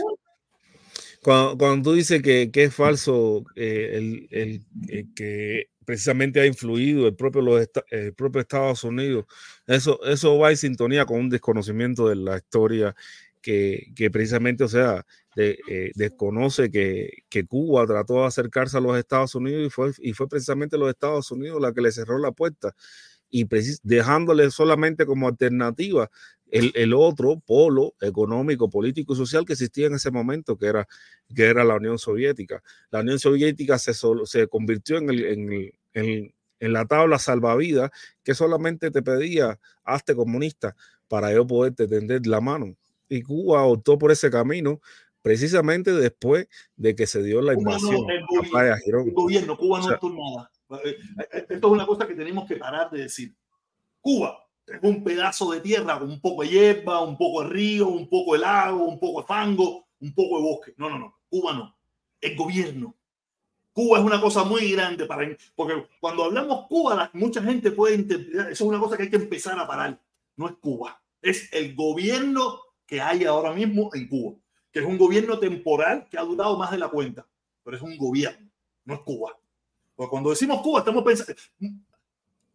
Speaker 2: cuando, cuando, tú dices que, que es falso eh, el, el, el, que precisamente ha influido el propio, los, el propio Estados Unidos, eso, eso va en sintonía con un desconocimiento de la historia que, precisamente, o sea, eh, desconoce que, Cuba trató de acercarse a los Estados Unidos y fue, y fue precisamente los Estados Unidos la que le cerró la puerta y dejándole solamente como alternativa el, el, otro polo económico, político y social que existía en ese momento, que era, que era la Unión Soviética. La Unión Soviética se, se convirtió en, el, en, el, en, en la tabla salvavidas que solamente te pedía hazte comunista para yo poderte tender la mano. Y Cuba optó por ese camino precisamente después de que se dio la invasión.
Speaker 1: No, el, gobierno, el, gobierno, Cuba no o sea, nada. Eh, eh, esto es una cosa que tenemos que parar de decir. Cuba es un pedazo de tierra con un poco de hierba, un poco de río, un poco de lago, un poco de fango, un poco de bosque. No, no, no. Cuba no. El gobierno. Cuba es una cosa muy grande para mí, porque cuando hablamos Cuba, mucha gente puede interpretar, eso es una cosa que hay que empezar a parar. No es Cuba, es el gobierno que hay ahora mismo en Cuba, que es un gobierno temporal que ha durado más de la cuenta, pero es un gobierno, no es Cuba. Porque cuando decimos Cuba, estamos pensando,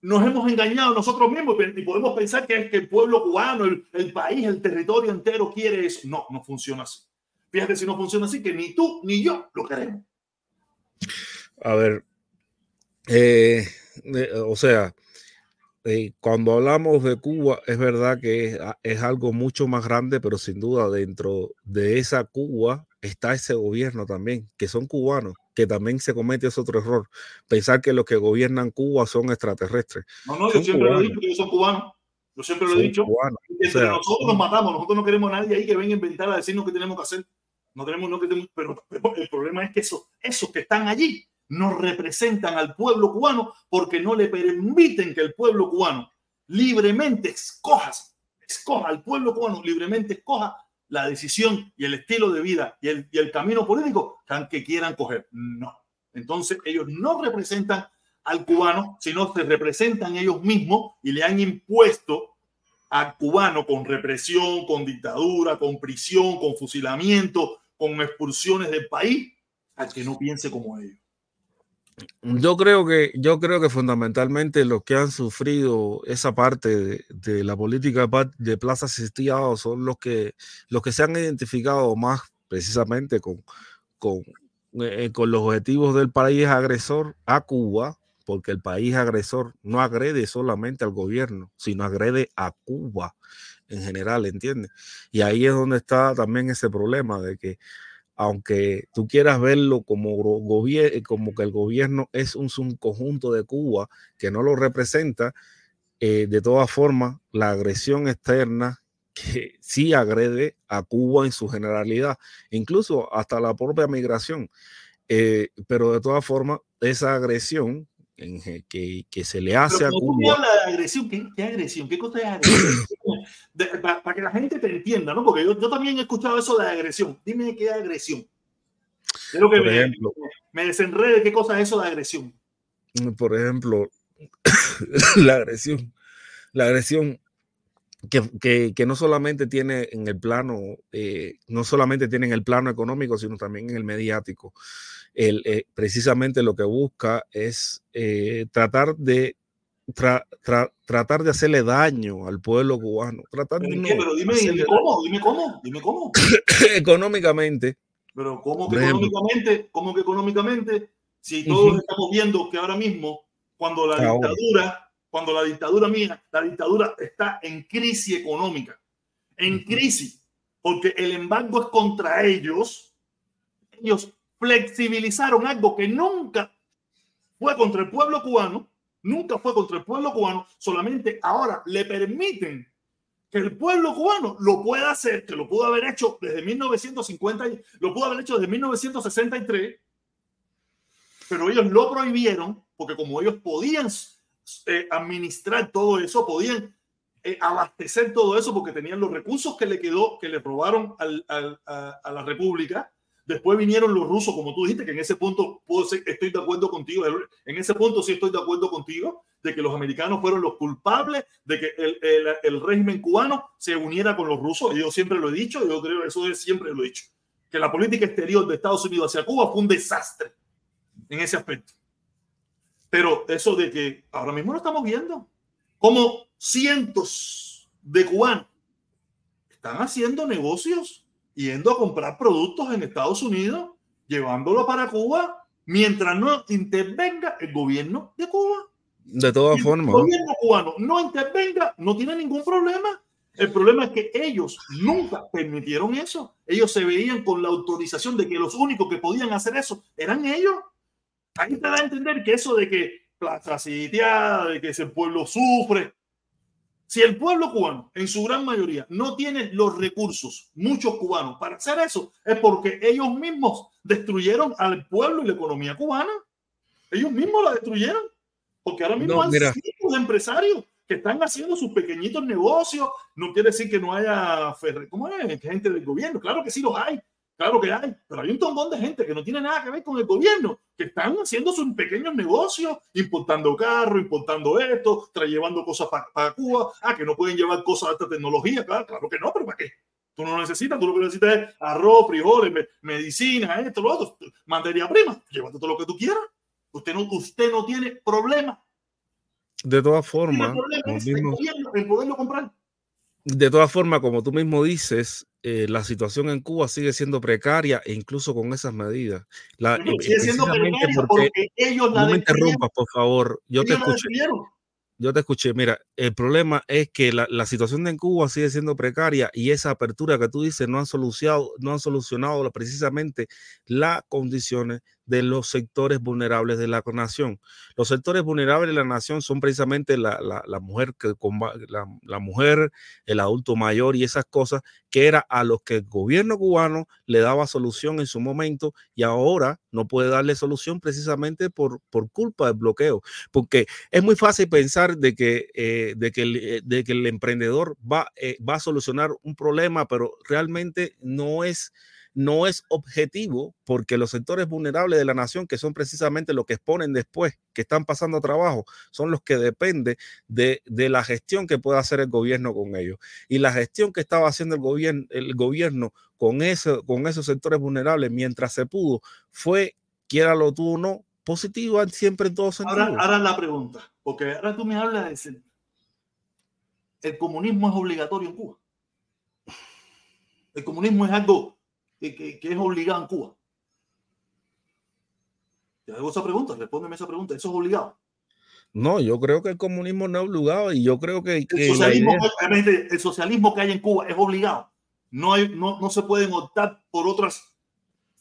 Speaker 1: nos hemos engañado nosotros mismos y podemos pensar que es que el pueblo cubano, el, país, el territorio entero quiere eso. No, no funciona así. Fíjate si no funciona así, que ni tú ni yo lo queremos.
Speaker 2: A ver, eh, o sea, eh, cuando hablamos de Cuba, es verdad que es, es, algo mucho más grande, pero sin duda dentro de esa Cuba está ese gobierno también, que son cubanos, que también se comete ese otro error, pensar que los que gobiernan Cuba son extraterrestres.
Speaker 1: No, no, yo siempre cubanos. lo he dicho que son cubanos. Yo siempre lo he dicho. Entre o sea, nosotros nos matamos, nosotros no queremos a nadie ahí que venga a inventar a decirnos qué tenemos que hacer. No tenemos, no queremos, pero, [laughs] pero el problema es que esos, esos que están allí no representan al pueblo cubano porque no le permiten que el pueblo cubano libremente escoja, escoja al pueblo cubano, libremente escoja la decisión y el estilo de vida y el, camino político que quieran coger. No. Entonces ellos no representan al cubano, sino se representan ellos mismos y le han impuesto al cubano con represión, con dictadura, con prisión, con fusilamiento, con expulsiones del país, al que no piense como ellos.
Speaker 2: Yo creo que, yo creo que fundamentalmente los que han sufrido esa parte de, la política de plaza asistida son los que, los que se han identificado más precisamente con, con, eh, con los objetivos del país agresor a Cuba, porque el país agresor no agrede solamente al gobierno, sino agrede a Cuba en general, ¿entiendes? Y ahí es donde está también ese problema de que aunque tú quieras verlo como, como que el gobierno es un subconjunto de Cuba que no lo representa, eh, de todas formas, la agresión externa [laughs] que sí agrede a Cuba en su generalidad, incluso hasta la propia migración. Eh, pero de todas formas, esa agresión en, que, que, se le hace a Cuba.
Speaker 1: habla de agresión, ¿qué, qué agresión? ¿Qué cosa es agresión? [coughs] Para, para, que la gente te entienda, ¿no? Porque yo, yo, también he escuchado eso de agresión. Dime qué es agresión. Quiero que por me, ejemplo, me desenrede qué cosa es eso de agresión.
Speaker 2: Por ejemplo, [coughs] la agresión. La agresión que, que, que, no solamente tiene en el plano, eh, no solamente tiene en el plano económico, sino también en el mediático. El, eh, precisamente lo que busca es eh, tratar de tra, tra, tratar de hacerle daño al pueblo cubano. Tratar
Speaker 1: ¿Pero, de no pero dime, dime cómo, dime cómo, dime cómo. [coughs]
Speaker 2: económicamente.
Speaker 1: Pero ¿cómo que económicamente? ¿Cómo que económicamente? Si todos uh -huh. estamos viendo que ahora mismo, cuando la ahora. dictadura, cuando la dictadura mía, la dictadura está en crisis económica, en crisis, porque el embargo es contra ellos, ellos flexibilizaron algo que nunca fue contra el pueblo cubano, nunca fue contra el pueblo cubano, solamente ahora le permiten que el pueblo cubano lo pueda hacer, que lo pudo haber hecho desde 1950, lo pudo haber hecho desde 1963, pero ellos lo prohibieron porque como ellos podían eh, administrar todo eso, podían eh, abastecer todo eso porque tenían los recursos que le quedó, que le robaron al, al, a, la República, Después vinieron los rusos, como tú dijiste, que en ese punto puedo ser, estoy de acuerdo contigo. En ese punto sí estoy de acuerdo contigo de que los americanos fueron los culpables de que el régimen cubano se uniera con los rusos. Yo siempre lo he dicho, yo creo que eso es, siempre lo he dicho. Que la política exterior de Estados Unidos hacia Cuba fue un desastre en ese aspecto. Pero eso de que ahora mismo lo estamos viendo, como cientos de cubanos están haciendo negocios yendo a comprar productos en Estados Unidos, llevándolo para Cuba, mientras no intervenga el gobierno de Cuba.
Speaker 2: De todas formas.
Speaker 1: El gobierno cubano no intervenga, no tiene ningún problema. El problema es que ellos nunca permitieron eso. Ellos se veían con la autorización de que los únicos que podían hacer eso eran ellos. Ahí te da a entender que eso de que plaza sitiada, de que ese pueblo sufre, si el pueblo cubano, en su gran mayoría, no tiene los recursos, muchos cubanos, para hacer eso, es porque ellos mismos destruyeron al pueblo y la economía cubana. Ellos mismos la destruyeron. Porque ahora mismo no, hay cientos de empresarios que están haciendo sus pequeñitos negocios. No quiere decir que no haya ¿cómo es? gente del gobierno. Claro que sí los hay. Claro que hay, pero hay un montón de gente que no tiene nada que ver con el gobierno, que están haciendo sus pequeños negocios, importando carros, importando esto, llevando cosas para pa Cuba. Ah, que no pueden llevar cosas de alta tecnología, claro, claro que no, pero ¿para qué? Tú no lo necesitas, tú lo que necesitas es arroz, frijoles, me, medicina, esto, lo otro, materia prima. Llévate todo lo que tú quieras. Usted no, usted no tiene problema.
Speaker 2: De todas formas, De todas formas, como tú mismo dices, eh, la situación en Cuba sigue siendo precaria e incluso con esas medidas. La,
Speaker 1: no, sigue siendo precaria porque, ellos la
Speaker 2: No me interrumpas, por favor. Yo te escuché yo te escuché. Mira, el problema es que la, la, situación en Cuba sigue siendo precaria y esa apertura que tú dices no han solucionado, no han solucionado precisamente las condiciones de los sectores vulnerables de la nación. Los sectores vulnerables de la nación son precisamente la, la, mujer, que, la, mujer, el adulto mayor y esas cosas que era a los que el gobierno cubano le daba solución en su momento y ahora no puede darle solución precisamente por, por culpa del bloqueo. Porque es muy fácil pensar de que, eh, de que, el, eh, de que el emprendedor va, eh, va a solucionar un problema, pero realmente no es no es objetivo porque los sectores vulnerables de la nación, que son precisamente los que exponen después, que están pasando trabajo, son los que dependen de, la gestión que pueda hacer el gobierno con ellos. Y la gestión que estaba haciendo el gobierno, el gobierno con, eso, con esos sectores vulnerables mientras se pudo fue, quiera lo tú o no, positiva siempre en todos sentidos.
Speaker 1: Ahora, ahora la pregunta, porque ahora tú me hablas de el comunismo es obligatorio en Cuba. El comunismo es algo que, es obligado en Cuba? Te hago esa pregunta, respóndeme esa pregunta. ¿Eso es obligado?
Speaker 2: No, yo creo que el comunismo no es obligado y yo creo que...
Speaker 1: el, socialismo, que hay en Cuba es obligado. No, hay, no, no se pueden optar por otras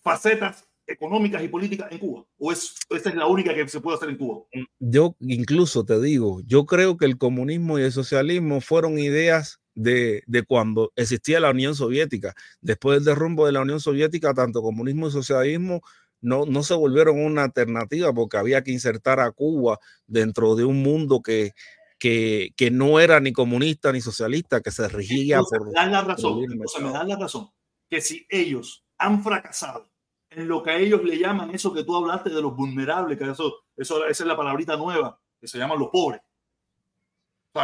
Speaker 1: facetas económicas y políticas en Cuba? ¿O es, esta es la única que se puede hacer en Cuba?
Speaker 2: Yo incluso te digo, yo creo que el comunismo y el socialismo fueron ideas de, cuando existía la Unión Soviética. Después del derrumbo de la Unión Soviética, tanto comunismo y socialismo no, no se volvieron una alternativa porque había que insertar a Cuba dentro de un mundo que, que, que no era ni comunista ni socialista, que se regía
Speaker 1: por... Me dan la razón, me dan la razón que si ellos han fracasado en lo que a ellos le llaman eso que tú hablaste de los vulnerables, que eso, eso esa es la palabrita nueva, que se llaman los pobres.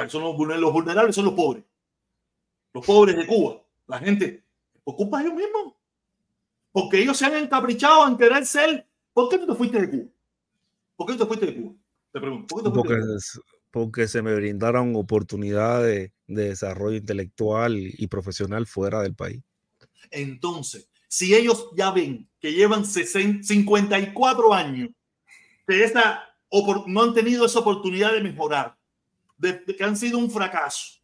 Speaker 1: Son los, los vulnerables son los pobres los pobres de Cuba, la gente, ocupa ellos mismos. Porque ellos se han encaprichado en querer ser. ¿Por qué tú te fuiste de Cuba? ¿Por qué tú te fuiste de Cuba? Te pregunto.
Speaker 2: porque, se me brindaron oportunidades de desarrollo intelectual y profesional fuera del país.
Speaker 1: Entonces, si ellos ya ven que llevan 54 años, que esa, no han tenido esa oportunidad de mejorar, de, que han sido un fracaso,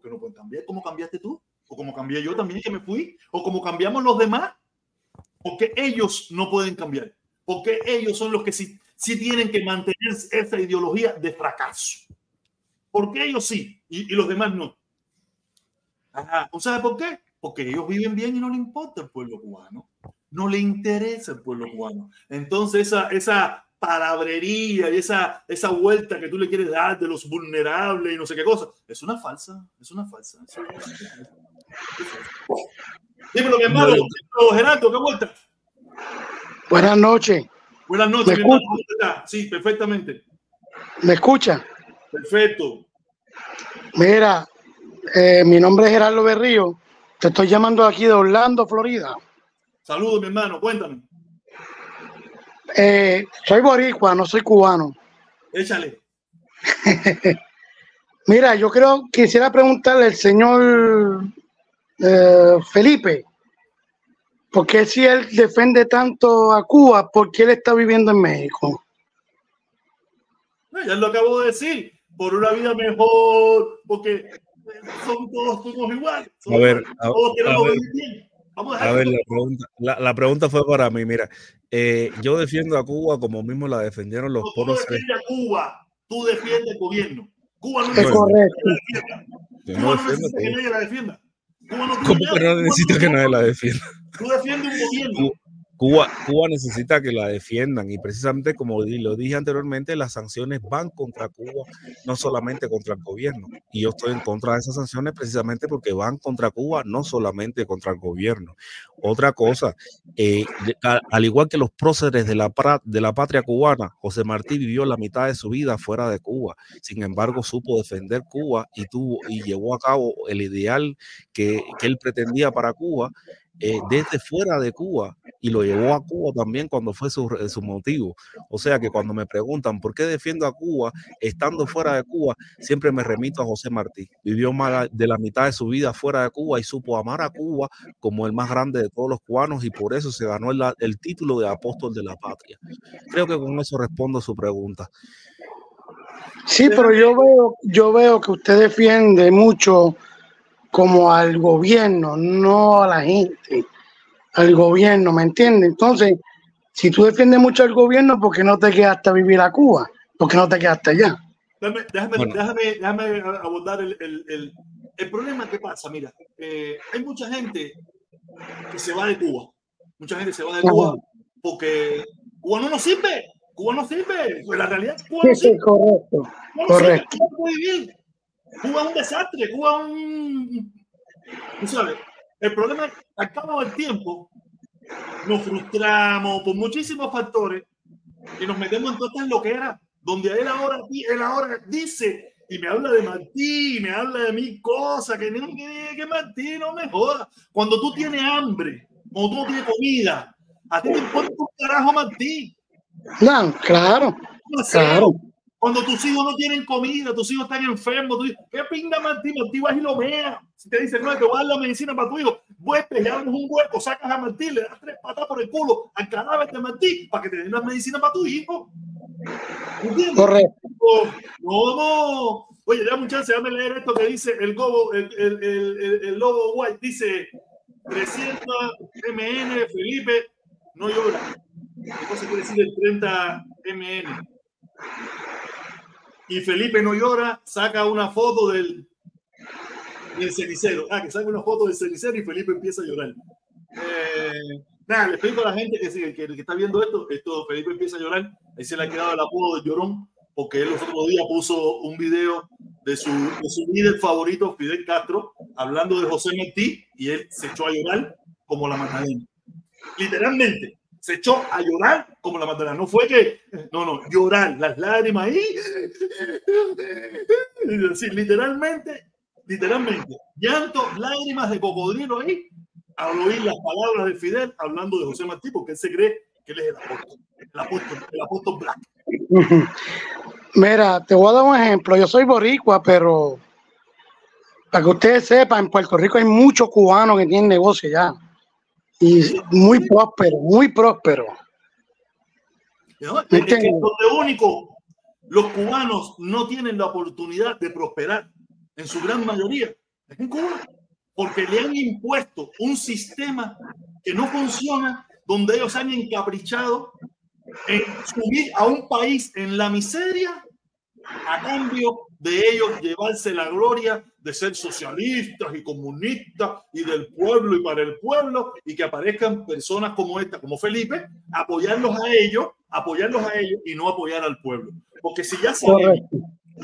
Speaker 1: porque no pueden cambiar como cambiaste tú, o como cambié yo también que me fui, o como cambiamos los demás, porque ellos no pueden cambiar, porque ellos son los que sí, sí tienen que mantener esa ideología de fracaso, porque ellos sí y, los demás no. Ajá. ¿O sabe por qué? Porque ellos viven bien y no le importa el pueblo cubano. No le interesa el pueblo cubano. Entonces, esa, esa palabrería y esa, esa vuelta que tú le quieres dar de los vulnerables y no sé qué cosa. Es una falsa, es una falsa. Dímelo, mi hermano, Gerardo, ¿qué vuelta?
Speaker 3: Buenas noches.
Speaker 1: Buenas noches, mi hermano. Sí, perfectamente.
Speaker 3: ¿Me escucha?
Speaker 1: Perfecto.
Speaker 3: Mira, eh, mi nombre es Gerardo Berrío. Te estoy llamando aquí de Orlando, Florida.
Speaker 1: Saludos, mi hermano. Cuéntame.
Speaker 3: Eh, soy boricua, no soy cubano.
Speaker 1: Échale. [laughs]
Speaker 3: Mira, yo creo, quisiera preguntarle al señor eh, Felipe, ¿por qué si él defiende tanto a Cuba, por qué él está viviendo en México?
Speaker 1: ya lo acabo de decir, por una vida mejor, porque son todos somos iguales.
Speaker 2: a ver, todos queremos vivir bien. A, ver, la pregunta, la, pregunta, fue para mí. Mira, eh, yo defiendo a Cuba como mismo la defendieron los
Speaker 1: no, Tú defiendes a Cuba, tú defiendes el gobierno. Cuba no
Speaker 3: necesita
Speaker 1: que nadie la defienda. Cuba no necesita que nadie la defienda.
Speaker 2: ¿Cómo que no necesita que nadie la defienda?
Speaker 1: Tú defiendes un gobierno.
Speaker 2: Cuba, Cuba necesita que la defiendan y precisamente como lo dije anteriormente, las sanciones van contra Cuba, no solamente contra el gobierno. Y yo estoy en contra de esas sanciones precisamente porque van contra Cuba, no solamente contra el gobierno. Otra cosa, eh, al igual que los próceres de la, de la patria cubana, José Martí vivió la mitad de su vida fuera de Cuba. Sin embargo, supo defender Cuba y, tuvo, y llevó a cabo el ideal que, que él pretendía para Cuba eh, desde fuera de Cuba y lo llevó a Cuba también cuando fue su, su, motivo. O sea que cuando me preguntan por qué defiendo a Cuba estando fuera de Cuba, siempre me remito a José Martí. Vivió más de la mitad de su vida fuera de Cuba y supo amar a Cuba como el más grande de todos los cubanos y por eso se ganó el, el título de apóstol de la patria. Creo que con eso respondo a su pregunta.
Speaker 3: Sí, pero yo veo, yo veo que usted defiende mucho como al gobierno, no a la gente, al gobierno, ¿me entiendes? Entonces, si tú defiendes mucho al gobierno, ¿por qué no te quedaste a vivir a Cuba? ¿Por qué no te quedaste allá?
Speaker 1: Déjame, déjame, bueno. déjame, déjame abordar el, el, el, el, problema que pasa. Mira, eh, hay mucha gente que se va de Cuba. Mucha gente se va de Cuba porque Cuba no nos sirve. Cuba no sirve. Pues la realidad es Cuba no
Speaker 3: sí, sí, correcto.
Speaker 1: Cuba
Speaker 3: correcto.
Speaker 1: Cuba no puede vivir. Cuba es un desastre, Cuba es un... Tú sabes, el problema es que al cabo del tiempo nos frustramos por muchísimos factores y nos metemos en todas estas loqueras, donde él ahora, él ahora dice y me habla de Martí, y me habla de mil cosas, que, que, que Martí no me joda. Cuando tú tienes hambre, cuando tú no tienes comida, a ti te importa un carajo Martí.
Speaker 3: No, claro, claro.
Speaker 1: Cuando tus hijos no tienen comida, tus hijos están enfermos, tú dices, ¿qué pinga Martí? Martí vas y lo mea. Si te dicen, no, te voy a dar la medicina para tu hijo, vuelves, abres un hueco, sacas a Martí, le das tres patas por el culo al cadáver de Martí para que te den la medicina para tu hijo.
Speaker 3: ¿Entiendes? Correcto.
Speaker 1: No, no. Oye, dame un chance, déjame leer esto que dice el, gobo, el, el, el, el lobo white. Dice 300 MN, Felipe, no llora. ¿Qué cosa quiere decir el 30 MN? Y Felipe no llora, saca una foto del, del cenicero. Ah, que saca una foto del cenicero y Felipe empieza a llorar. Eh, nada, le explico a la gente que, que, que, está viendo esto, esto, Felipe empieza a llorar, ahí se le ha quedado el apodo de llorón, porque él los otros días puso un video de su, de su líder favorito, Fidel Castro, hablando de José Martí, y él se echó a llorar como la Magdalena. Literalmente, se echó a llorar como la Magdalena. No fue que, no, no, llorar, las lágrimas ahí. Sí, literalmente, literalmente, llanto, lágrimas de cocodrilo ahí, al oír las palabras de Fidel hablando de José Martí, porque él se cree que él es el apóstol, el apóstol, el apóstol Black.
Speaker 3: Mira, te voy a dar un ejemplo. Yo soy boricua, pero para que ustedes sepan, en Puerto Rico hay muchos cubanos que tienen negocio ya y muy próspero, muy próspero.
Speaker 1: ¿No? Es que donde único los cubanos no tienen la oportunidad de prosperar, en su gran mayoría, es en Cuba, porque le han impuesto un sistema que no funciona, donde ellos han encaprichado en subir a un país en la miseria a cambio de ellos llevarse la gloria de ser socialistas y comunistas y del pueblo y para el pueblo y que aparezcan personas como esta, como Felipe, apoyarlos a ellos, apoyarlos a ellos y no apoyar al pueblo. Porque si ya sabemos,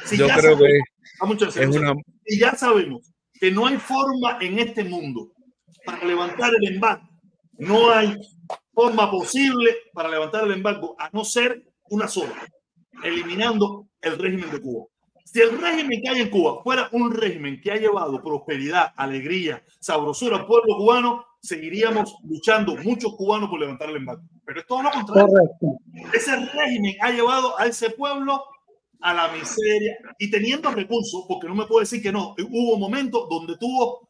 Speaker 1: si
Speaker 2: Yo
Speaker 1: ya
Speaker 2: creo
Speaker 1: sabemos,
Speaker 2: que es una...
Speaker 1: si ya sabemos que no hay forma en este mundo para levantar el embargo, no hay forma posible para levantar el embargo a no ser una sola, eliminando el régimen de Cuba. Si el régimen que hay en Cuba fuera un régimen que ha llevado prosperidad, alegría, sabrosura al pueblo cubano, seguiríamos luchando muchos cubanos por levantar el embargo. Pero es todo lo contrario.
Speaker 3: Correcto.
Speaker 1: Ese régimen ha llevado a ese pueblo a la miseria y teniendo recursos, porque no me puedo decir que no, hubo momentos donde tuvo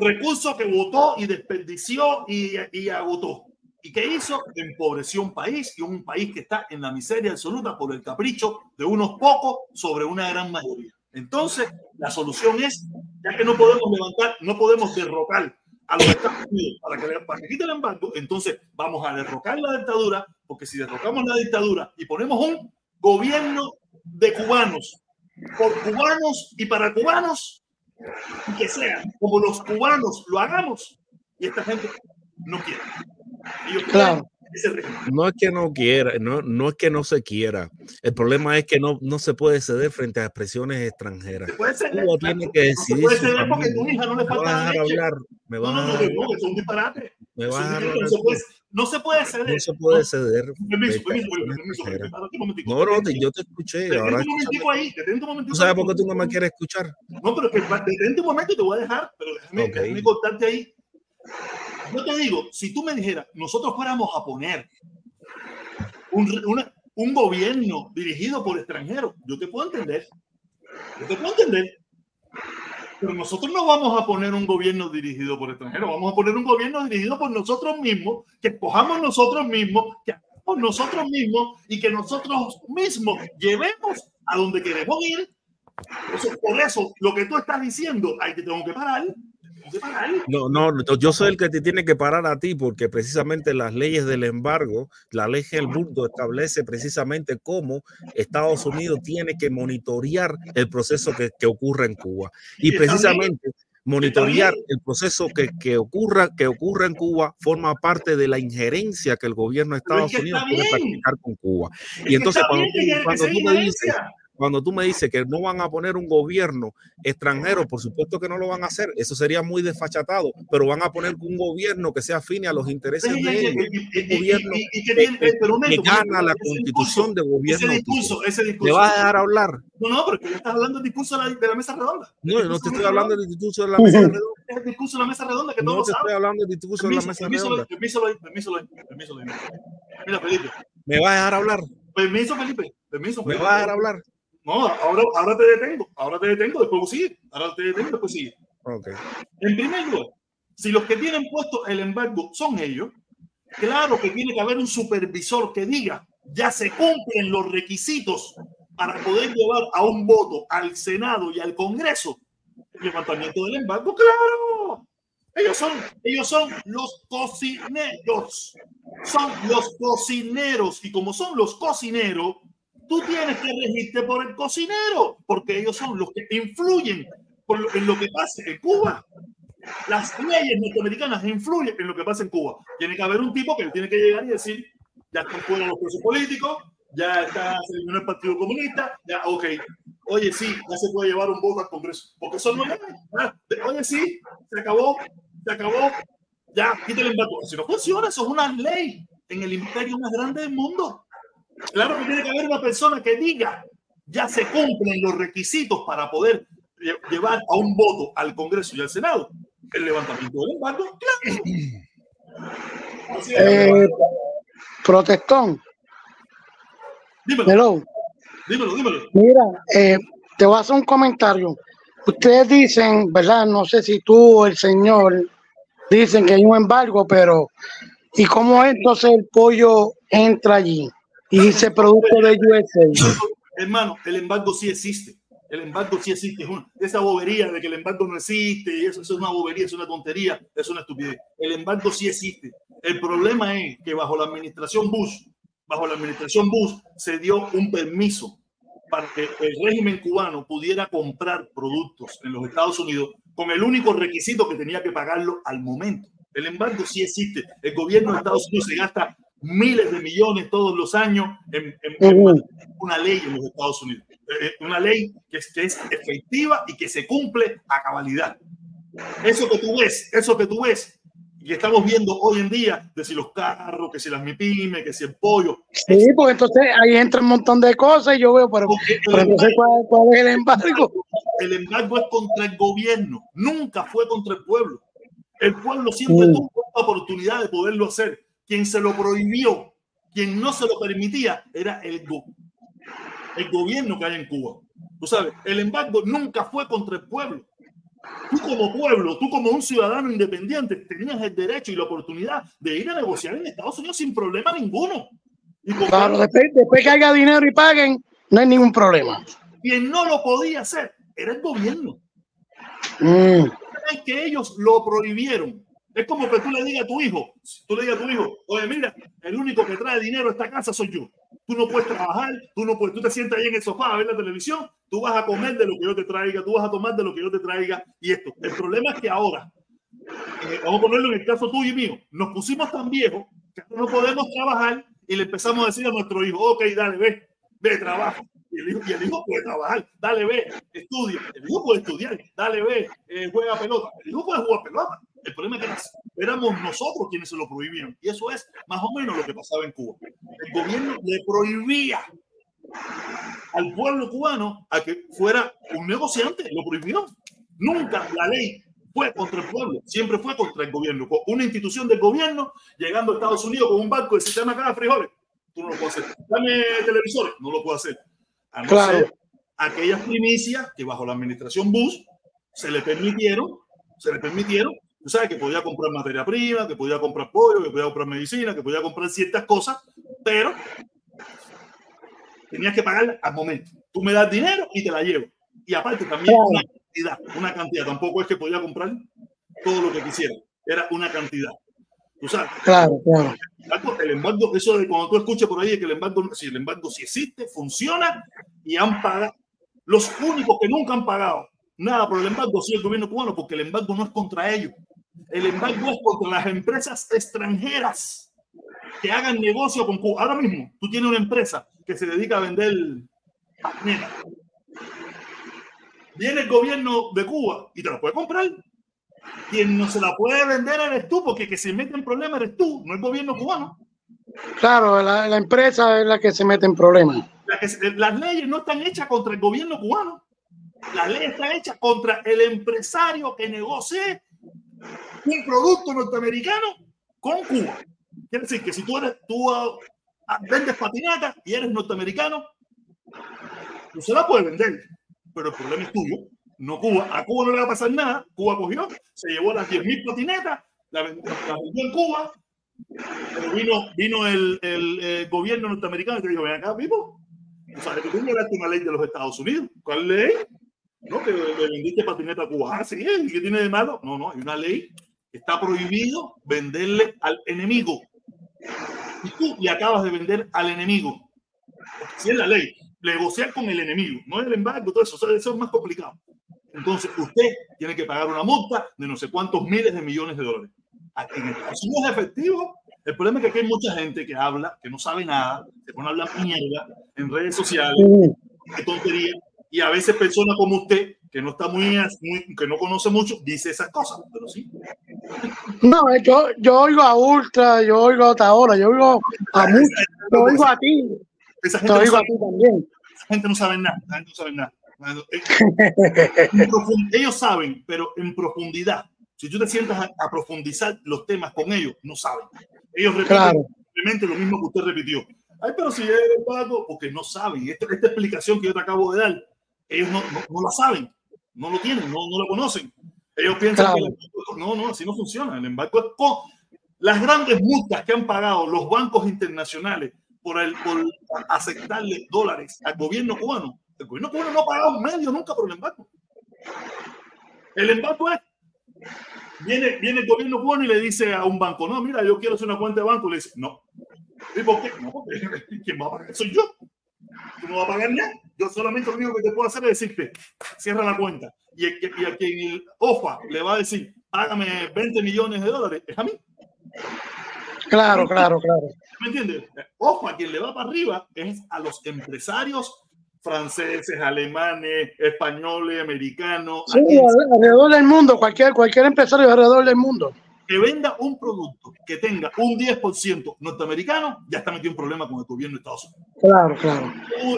Speaker 1: recursos que votó y desperdició y, y agotó. ¿Y qué hizo? Empobreció un país y un país que está en la miseria absoluta por el capricho de unos pocos sobre una gran mayoría. Entonces, la solución es, ya que no podemos levantar, no podemos derrocar a los Estados Unidos para que, para quiten el embargo, entonces vamos a derrocar la dictadura, porque si derrocamos la dictadura y ponemos un gobierno de cubanos, por cubanos y para cubanos, y que sea como los cubanos lo hagamos, y esta gente no quiere.
Speaker 3: Claro.
Speaker 2: No es que no quiera, no, no es que no se quiera. El problema es que no, no se puede ceder frente a expresiones extranjeras.
Speaker 1: Se puede ceder,
Speaker 2: Cuba tiene que decidir.
Speaker 1: No se puede
Speaker 2: su
Speaker 1: ceder porque
Speaker 2: camino.
Speaker 1: tu hija no le
Speaker 2: Me
Speaker 1: falta
Speaker 2: vas a
Speaker 1: la
Speaker 2: dejar
Speaker 1: leche.
Speaker 2: hablar. Me
Speaker 1: No, no,
Speaker 2: a
Speaker 1: no, no,
Speaker 2: hablar.
Speaker 1: es un disparate.
Speaker 2: Me
Speaker 1: Es
Speaker 2: vas
Speaker 1: un
Speaker 2: a
Speaker 1: disparate.
Speaker 2: dejar
Speaker 1: No se puede,
Speaker 2: hablar.
Speaker 1: no se puede ceder.
Speaker 2: No se puede
Speaker 1: No,
Speaker 2: ceder.
Speaker 1: Permiso, permiso.
Speaker 2: No, no, te- yo te escuché.
Speaker 1: Detente
Speaker 2: Ahora
Speaker 1: un momentico ahí, detente un momentico.
Speaker 2: ¿Tú sabes por qué tú no me quieres escuchar?
Speaker 1: No, pero que va- detente un momento y te voy a dejar, pero déjame, déjame cortarte ahí. Yo te digo, si tú me dijeras, nosotros fuéramos a poner un, un gobierno dirigido por extranjeros, yo te puedo entender. Yo te puedo entender. Pero nosotros no vamos a poner un gobierno dirigido por extranjeros, vamos a poner un gobierno dirigido por nosotros mismos, que escojamos nosotros mismos, que hagamos nosotros mismos y que nosotros mismos llevemos a donde queremos ir. por eso, lo que tú estás diciendo, hay que tengo que parar
Speaker 2: no, no, yo soy el que te tiene que parar a ti porque precisamente las leyes del embargo, la ley del mundo establece precisamente cómo Estados Unidos tiene que monitorear el proceso que, que ocurre en Cuba. Y precisamente monitorear el proceso que, que, ocurra, que ocurra en Cuba forma parte de la injerencia que el gobierno de Estados Unidos puede practicar con Cuba. Y entonces cuando, cuando tú me dices cuando tú me dices que no van a poner un gobierno extranjero, por supuesto que no lo van a hacer, eso sería muy desfachatado, pero van a poner un gobierno que sea afine a los intereses de ellos, un gobierno que, gana la constitución de gobierno. Ese discurso, ese discurso. ¿Me vas a dejar hablar?
Speaker 1: No, no, pero que estás hablando del discurso de la, mesa redonda.
Speaker 2: No, no te estoy hablando del discurso de la mesa redonda.
Speaker 1: Es el discurso de la mesa redonda que todos
Speaker 2: No te estoy hablando del discurso de la mesa redonda.
Speaker 1: Permiso, permiso, permiso, permiso. Mira, Felipe.
Speaker 2: ¿Me vas a dejar hablar?
Speaker 1: Permiso, Felipe. Permiso,
Speaker 2: ¿Me vas a dejar hablar?
Speaker 1: No, ahora, ahora te detengo, ahora te detengo, después sigue. Ahora te detengo, después sigue.
Speaker 2: Okay.
Speaker 1: En primer lugar, si los que tienen puesto el embargo son ellos, claro que tiene que haber un supervisor que diga, ya se cumplen los requisitos para poder llevar a un voto al Senado y al Congreso el levantamiento del embargo, claro. Ellos son, ellos son los cocineros. Son los cocineros. Y como son los cocineros, tú tienes que regirte por el cocinero, porque ellos son los que influyen en lo que pasa en Cuba. Las leyes norteamericanas influyen en lo que pasa en Cuba. Tiene que haber un tipo que tiene que llegar y decir, ya están fuera los presos políticos, ya está se el Partido Comunista, ya, ok, oye, sí, ya se puede llevar un voto al Congreso, porque eso no es, oye, sí, se acabó, se acabó, ya, quítale el voto. Si no funciona, eso es una ley en el imperio más grande del mundo. Claro que tiene que haber una persona que diga, ya se cumplen los requisitos para poder llevar a un voto al Congreso y al Senado. El levantamiento del embargo, claro. [clears throat]
Speaker 3: Eh, protestón.
Speaker 1: Dímelo. Dímelo, dímelo.
Speaker 3: Mira, eh, te voy a hacer un comentario. Ustedes dicen, ¿verdad? No sé si tú o el señor dicen que hay un embargo, pero ¿y cómo entonces el pollo entra allí? Y ese producto de USA.
Speaker 1: Hermano, el embargo sí existe. El embargo sí existe. esa bobería de que el embargo no existe, y eso, eso, es una bobería, es una tontería, es una estupidez. El embargo sí existe. El problema es que bajo la administración Bush, bajo la administración Bush, se dio un permiso para que el régimen cubano pudiera comprar productos en los Estados Unidos con el único requisito que tenía que pagarlo al momento. El embargo sí existe. El gobierno de Estados Unidos se gasta miles de millones todos los años en, una ley en los Estados Unidos. Eh, eh, una ley que es, es, efectiva y que se cumple a cabalidad. Eso que tú ves, eso que tú ves y estamos viendo hoy en día, de si los carros, que si las MIPIME, que si el pollo.
Speaker 3: Sí, porque entonces ahí entra un montón de cosas y yo veo, pero, pero entonces ¿cuál, es el embargo?
Speaker 1: El embargo es contra el gobierno, nunca fue contra el pueblo. El pueblo siempre tuvo la oportunidad de poderlo hacer quien se lo prohibió, quien no se lo permitía, era el, el gobierno que hay en Cuba. Tú sabes, el embargo nunca fue contra el pueblo. Tú como pueblo, tú como un ciudadano independiente, tenías el derecho y la oportunidad de ir a negociar en Estados Unidos sin problema ninguno.
Speaker 3: Y claro, después, después, que haya dinero y paguen, no hay ningún problema.
Speaker 1: Quien no lo podía hacer era el gobierno. Mm. Es que ellos lo prohibieron. Es como que tú le digas a tu hijo, tú le digas a tu hijo, oye, mira, el único que trae dinero a esta casa soy yo. Tú no puedes trabajar, tú no puedes, tú te sientas ahí en el sofá a ver la televisión, tú vas a comer de lo que yo te traiga, tú vas a tomar de lo que yo te traiga y esto. El problema es que ahora, eh, vamos a ponerlo en el caso tuyo y mío, nos pusimos tan viejos que no podemos trabajar y le empezamos a decir a nuestro hijo, ok, dale, ve, ve, trabaja. Y el, hijo, y el hijo puede trabajar, dale, ve, estudia. El hijo puede estudiar, dale, ve, eh, juega pelota. El hijo puede jugar pelota. El problema es que éramos nosotros quienes se lo prohibían. Y eso es más o menos lo que pasaba en Cuba. El gobierno le prohibía al pueblo cubano a que fuera un negociante. Lo prohibió. Nunca la ley fue contra el pueblo, siempre fue contra el gobierno. Una institución del gobierno llegando a Estados Unidos con un banco de sistema acá de frijoles. Tú no lo puedes hacer. Dame televisores, no lo puedo hacer. A no
Speaker 3: Claro.
Speaker 1: ser aquellas primicias que bajo la administración Bush se le permitieron, se le permitieron, tú sabes que podía comprar materia prima, que podía comprar pollo, que podía comprar medicina, que podía comprar ciertas cosas, pero tenías que pagarla al momento. Tú me das dinero y te la llevo. Y aparte también una cantidad, una cantidad. Tampoco es que podía comprar todo lo que quisiera. Era una cantidad. Tú sabes,
Speaker 3: Claro, claro.
Speaker 1: El embargo, eso de cuando tú escuchas por ahí que el embargo, si el embargo sí existe, funciona y han pagado. Los únicos que nunca han pagado nada por el embargo sido el gobierno cubano, porque el embargo no es contra ellos. El embargo es contra las empresas extranjeras que hagan negocio con Cuba. Ahora mismo, tú tienes una empresa que se dedica a vender patinetas. Viene el gobierno de Cuba y te la puede comprar. Quien no se la puede vender eres tú, porque que se mete en problemas eres tú, no el gobierno cubano.
Speaker 3: Claro, la, la empresa es la que se mete en problemas.
Speaker 1: La que se- las leyes no están hechas contra el gobierno cubano. Las leyes están hechas contra el empresario que negocie un producto norteamericano con Cuba. Quiere decir que si tú eres, tú ah, ah, vendes patinata y eres norteamericano, tú se la puedes vender, pero el problema es tuyo, no Cuba. A Cuba no le va a pasar nada. Cuba cogió, se llevó las 10.000 patinetas, la vendió, la vendió en Cuba, pero vino, vino el, el, eh, gobierno norteamericano y te dijo, ven acá, Pipo, o sea, que tú violaste una ley de los Estados Unidos. ¿Cuál ley? No, que le vendiste patineta a Cuba. Ah, sí, ¿y qué tiene de malo? No, no, hay una ley. Está prohibido venderle al enemigo. Y tú le acabas de vender al enemigo. Si es la ley, negociar con el enemigo, no el embargo, todo eso, o sea, eso es más complicado. Entonces, usted tiene que pagar una multa de no sé cuántos miles de millones de dólares. Estados Unidos es efectivo. El problema es que aquí hay mucha gente que habla, que no sabe nada, se pone a hablar mierda en redes sociales, qué tontería. Y a veces personas como usted, que no está muy, muy- que no conoce mucho, dice esas cosas. Pero sí,
Speaker 3: No, eh, yo, yo oigo a Ultra, yo oigo a Otaola, yo oigo a muchos, yo oigo a ti,
Speaker 1: esa
Speaker 3: te
Speaker 1: gente, no
Speaker 3: oigo a
Speaker 1: sabe,
Speaker 3: ti también.
Speaker 1: esa gente no sabe nada. esa gente no sabe nada. [laughs] Profund- ellos saben, pero en profundidad. Si tú te sientas a, a profundizar los temas con ellos, no saben. Ellos repiten
Speaker 3: Claro.
Speaker 1: simplemente lo mismo que usted repitió. Ay, pero si es pago, porque no saben. Esta, esta explicación que yo te acabo de dar, ellos no, no, no la saben, no lo tienen, no, no lo conocen. Ellos piensan
Speaker 3: Claro.
Speaker 1: que el embargo- no, no, así no funciona. El embargo es con las grandes multas que han pagado los bancos internacionales por, el, por aceptarle dólares al gobierno cubano. El gobierno cubano no ha pagado medio nunca por el embargo. El embargo es Viene, viene el gobierno cubano y le dice a un banco, no, mira, yo quiero hacer una cuenta de banco. Le dice, no. ¿Y por qué? No, porque [laughs] quien va a pagar soy yo. Tú no vas a pagar nada. Yo solamente lo único que te puedo hacer es decirte, cierra la cuenta. Y, el, que- y a quien el OFA le va a decir, págame 20 millones de dólares, es a mí.
Speaker 3: Claro, claro, claro.
Speaker 1: ¿Me entiendes? Ojo, a quien le va para arriba es a los empresarios franceses, alemanes, españoles, americanos,
Speaker 3: Sí, alrededor del mundo, cualquier, cualquier empresario alrededor del mundo.
Speaker 1: Que venda un producto que tenga un 10% norteamericano, ya está metido en problema con el gobierno de Estados Unidos.
Speaker 3: Claro, claro.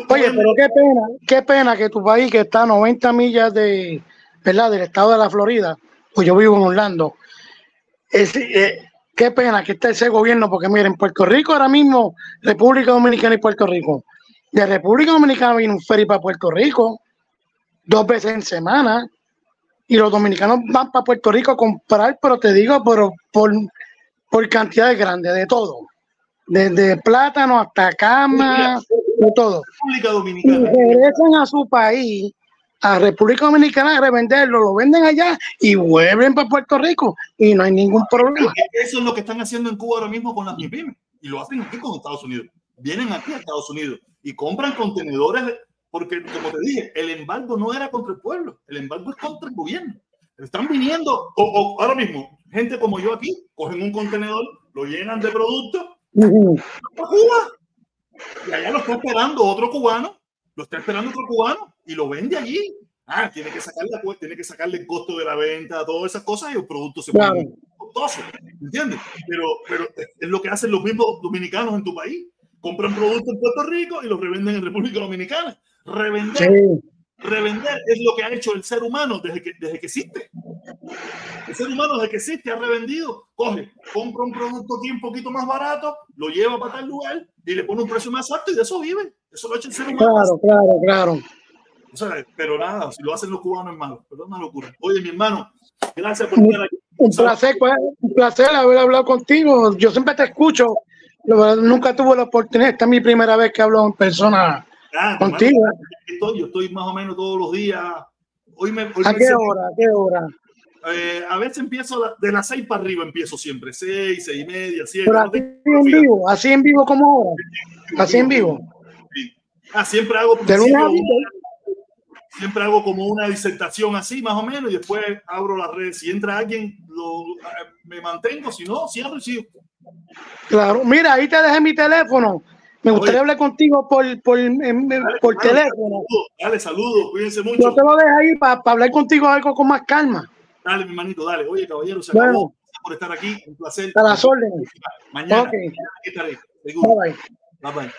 Speaker 3: Oye, pero qué pena, qué pena que tu país, que está a 90 millas de, ¿verdad? del estado de la Florida, pues yo vivo en Orlando, es, eh, qué pena que esté ese gobierno, porque miren, Puerto Rico ahora mismo, República Dominicana y Puerto Rico, de República Dominicana viene un ferry para Puerto Rico dos veces en semana, y los dominicanos van para Puerto Rico a comprar, pero te digo, pero por, por cantidades grandes, de todo, desde plátano hasta cama, de todo
Speaker 1: República
Speaker 3: y
Speaker 1: Dominicana.
Speaker 3: regresan a su país, a República Dominicana, a revenderlo, lo venden allá y vuelven para Puerto Rico y no hay ningún problema.
Speaker 1: Eso es lo que están haciendo en Cuba ahora mismo con las MIPIMES. Y lo hacen aquí con Estados Unidos. Vienen aquí a Estados Unidos y compran contenedores, porque como te dije, el embargo no era contra el pueblo, el embargo es contra el gobierno. Están viniendo, o, o ahora mismo, gente como yo aquí, cogen un contenedor, lo llenan de productos
Speaker 3: Ujú.
Speaker 1: a Cuba. Y allá lo está esperando otro cubano, lo está esperando otro cubano y lo vende allí. Ah, tiene que sacarle, cu- tiene que sacarle el costo de la venta, todas esas cosas y el producto se
Speaker 3: Claro.
Speaker 1: pone costoso, ¿entiendes? Pero, pero es lo que hacen los mismos dominicanos en tu país. Compran productos en Puerto Rico y los revenden en República Dominicana. Revender
Speaker 3: Sí,
Speaker 1: Revender es lo que ha hecho el ser humano desde que, desde que existe. El ser humano desde que existe ha revendido. Coge, compra un producto aquí un poquito más barato, lo lleva para tal lugar y le pone un precio más alto y de eso vive. Eso lo ha hecho el ser humano.
Speaker 3: Claro, claro, claro.
Speaker 1: O sea, pero nada, si lo hacen los cubanos es malo, pero es una locura. Oye, mi hermano, gracias por estar aquí.
Speaker 3: Un placer, pues, un placer haber hablado contigo. Yo siempre te escucho. Nunca tuve la oportunidad. Esta es mi primera vez que hablo en persona ah, contigo.
Speaker 1: Estoy, yo estoy más o menos todos los días. Hoy me,
Speaker 3: ¿A qué hora? ¿A qué hora?
Speaker 1: Eh, a veces empiezo de las seis para arriba, empiezo siempre. Seis, seis y media, siete.
Speaker 3: Pero así en vivo, así en vivo como ahora. Así en vivo.
Speaker 1: Ah, siempre hago siempre hago como una disertación así, más o menos, y después abro las redes. Si entra alguien, lo, me mantengo, si no, cierro y sigo.
Speaker 3: Claro, mira, ahí te dejé mi teléfono. Me gustaría hablar contigo por, por, por teléfono.
Speaker 1: dale, saludos, cuídense mucho.
Speaker 3: Yo te lo dejo ahí para hablar contigo algo con más calma.
Speaker 1: Dale, mi manito, dale. Oye, caballero, se acabó. Gracias por estar aquí. Un placer.
Speaker 3: A las órdenes.
Speaker 1: Mañana, okay. mañana estaré. Bye bye. bye, bye.